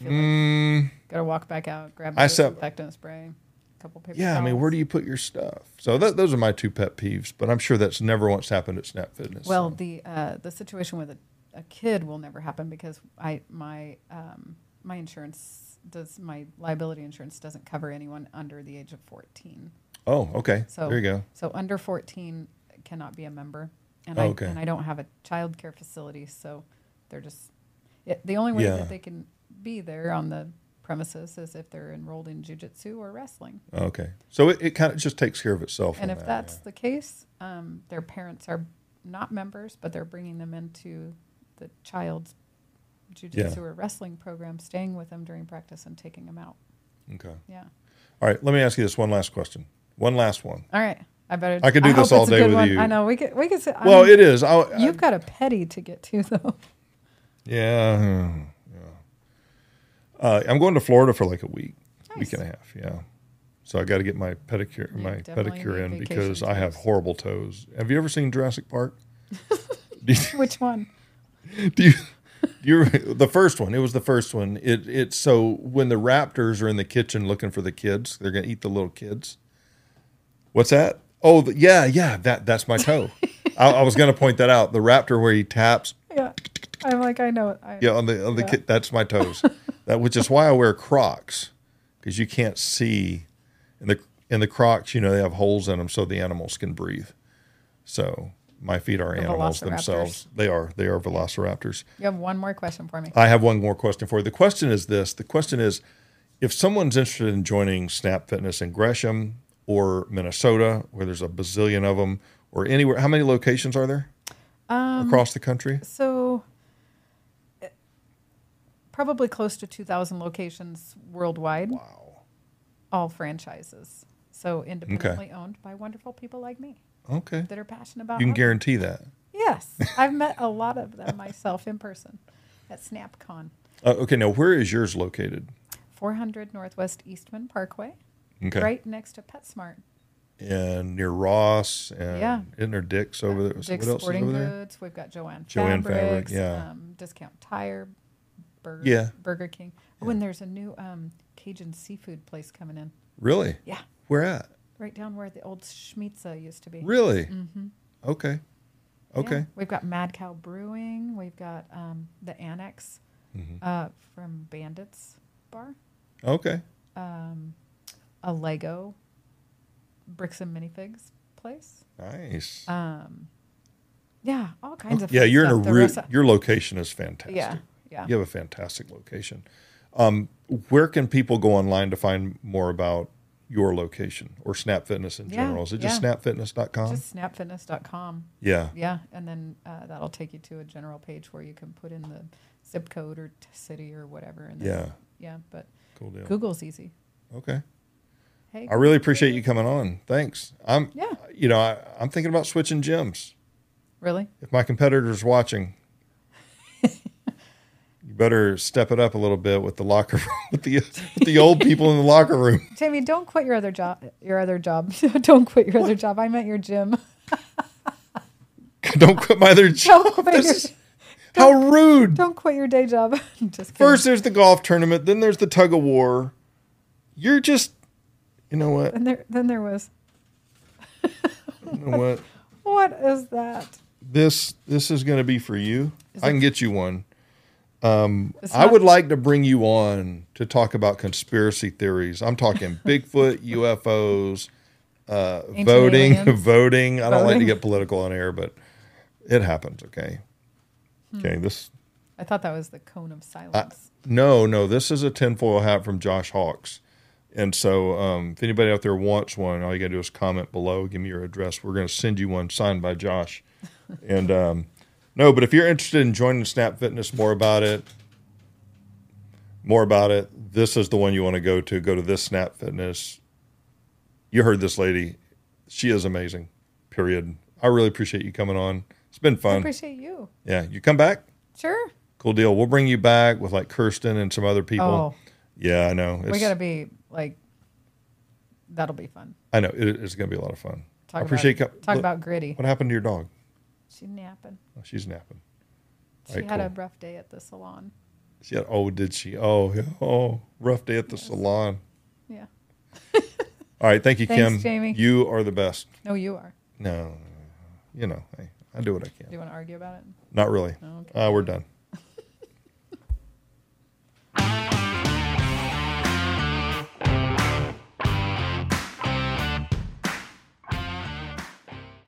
mm, Got to walk back out, grab I said- disinfectant spray, a couple paper yeah. I mean, where do you put your stuff? So that, those are my two pet peeves. But I'm sure that's never once happened at Snap Fitness. Well, so. the uh, the situation with a, a kid will never happen because I my um, my insurance does my liability insurance doesn't cover anyone under the age of fourteen. oh, okay. So there you go. So under fourteen cannot be a member, and Oh, I okay. and I don't have a child care facility, so they're just it, the only way Yeah. that they can be there on the premises is if they're enrolled in jujitsu or wrestling. Okay. So it, it kind of just takes care of itself. And if that, that's yeah. the case, um, their parents are not members, but they're bringing them into the child's jujitsu Yeah. or wrestling program, staying with them during practice and taking them out. okay. Yeah. All right. Let me ask you this one last question. One last one. All right. I better. I could do this all day with one. you. I know we could. We could. Say, I Well, mean, it is. I, You've got a petty to get to though. Yeah, yeah. Uh, I'm going to Florida for like a week, week and a half. Yeah, so I got to get my pedicure, You my pedicure in because I have horrible toes. Have you ever seen Jurassic Park? you, Which one? do you, you the first one? It was the first one. It it's so when the raptors are in the kitchen looking for the kids, they're gonna eat the little kids. What's that? Oh, the, yeah, yeah. That that's my toe. I, I was gonna point that out. The raptor where he taps Yeah. I'm like I know it. I, Yeah, on the on the Yeah. kid, that's my toes. that which is why I wear Crocs because you can't see in the in the Crocs. You know they have holes in them so the animals can breathe. So my feet are The animals themselves. They are they are velociraptors. You have one more question for me. I have one more question for you. The question is this: the question is, if someone's interested in joining Snap Fitness in Gresham or Minnesota, where there's a bazillion of them, or anywhere? How many locations are there Um, across the country? So, eh, probably close to 2,000 locations worldwide, Wow. all franchises. So, independently owned by wonderful people like me Okay. that are passionate about You can guarantee that. Yes, I've met a lot of them myself in person at SnapCon. Uh, okay. Now, where is yours located? 400 Northwest Eastman Parkway, Okay. right next to PetSmart. And near Ross and Yeah. isn't there Dick's over there? Dick's what else is Sporting over there? Goods. We've got Jo-Ann, Jo-Ann Fabric, Fabrics, yeah. um, Discount Tire, Burger, Yeah. Burger King. Oh, and there's a new um, Cajun seafood place coming in. Really? Yeah, Where at? right down where the old Schmizza used to be. Really? Mm-hmm. Okay. Okay. Yeah. We've got Mad Cow Brewing. We've got um, the Annex Mm-hmm. uh, from Bandits Bar. Okay. Um, a Lego bricks and minifigs place. Nice. Um, yeah, all kinds of yeah, you're in a stuff. The re- of- your location is fantastic. yeah, yeah. You have a fantastic location. Um, where can people go online to find more about your location or Snap Fitness in Yeah, general? Is it just yeah. snapfitness.com? Just snapfitness.com. yeah. Yeah, and then uh, that'll take you to a general page where you can put in the zip code or t- city or whatever. And then, Yeah. yeah. But Cool. Google's easy. Okay. Hey, I really appreciate you coming on. Thanks. I'm Yeah. you know, I, I'm thinking about switching gyms. really? If my competitor's watching, you better step it up a little bit with the locker room with the with the old people in the locker room. Jamie, don't quit your other job. Your other job. don't quit your other job. I meant your gym. Don't quit my other job. Don't quit This your- is- how rude. Don't quit your day job. Just. First, there's the golf tournament. Then there's the tug of war. You're just, you know what? then there, then there was. You know what? What is that? This this is going to be for you. Is I can get you one. Um, I would like to bring you on to talk about conspiracy theories. I'm talking Bigfoot, UFOs, uh, voting, aliens. voting. I don't like to get political on air, but it happens. Okay. Hmm. Okay. This I thought that was the cone of I, silence. no, no. This is a tinfoil hat from Josh Hawks. And so, um, if anybody out there wants one, all you got to do is comment below, give me your address. We're going to send you one signed by Josh. and um, no, but if you're interested in joining Snap Fitness, more about it, more about it, this is the one you want to go to. Go to this Snap Fitness. You heard this lady. She is amazing, period. I really appreciate you coming on. It's been I fun. appreciate you. Yeah. You come back? Sure. Cool deal. We'll bring you back with like Kirsten and some other people. Oh, Yeah, I know. we got to be like, that'll be fun. I know. It, it's going to be a lot of fun. Talk I appreciate about, you. talk look, about gritty. what happened to your dog. She's napping. Oh, she's napping. She Alright, had a rough day at the salon. She had, oh, did she? Oh, oh, rough day at the Yes. salon. Yeah. All right. Thank you, Thanks, Kim. Jamie. You are the best. No, you are. No, you know, hey, I do what I can. Do you want to argue about it? Not really. No, okay. Uh, we're done.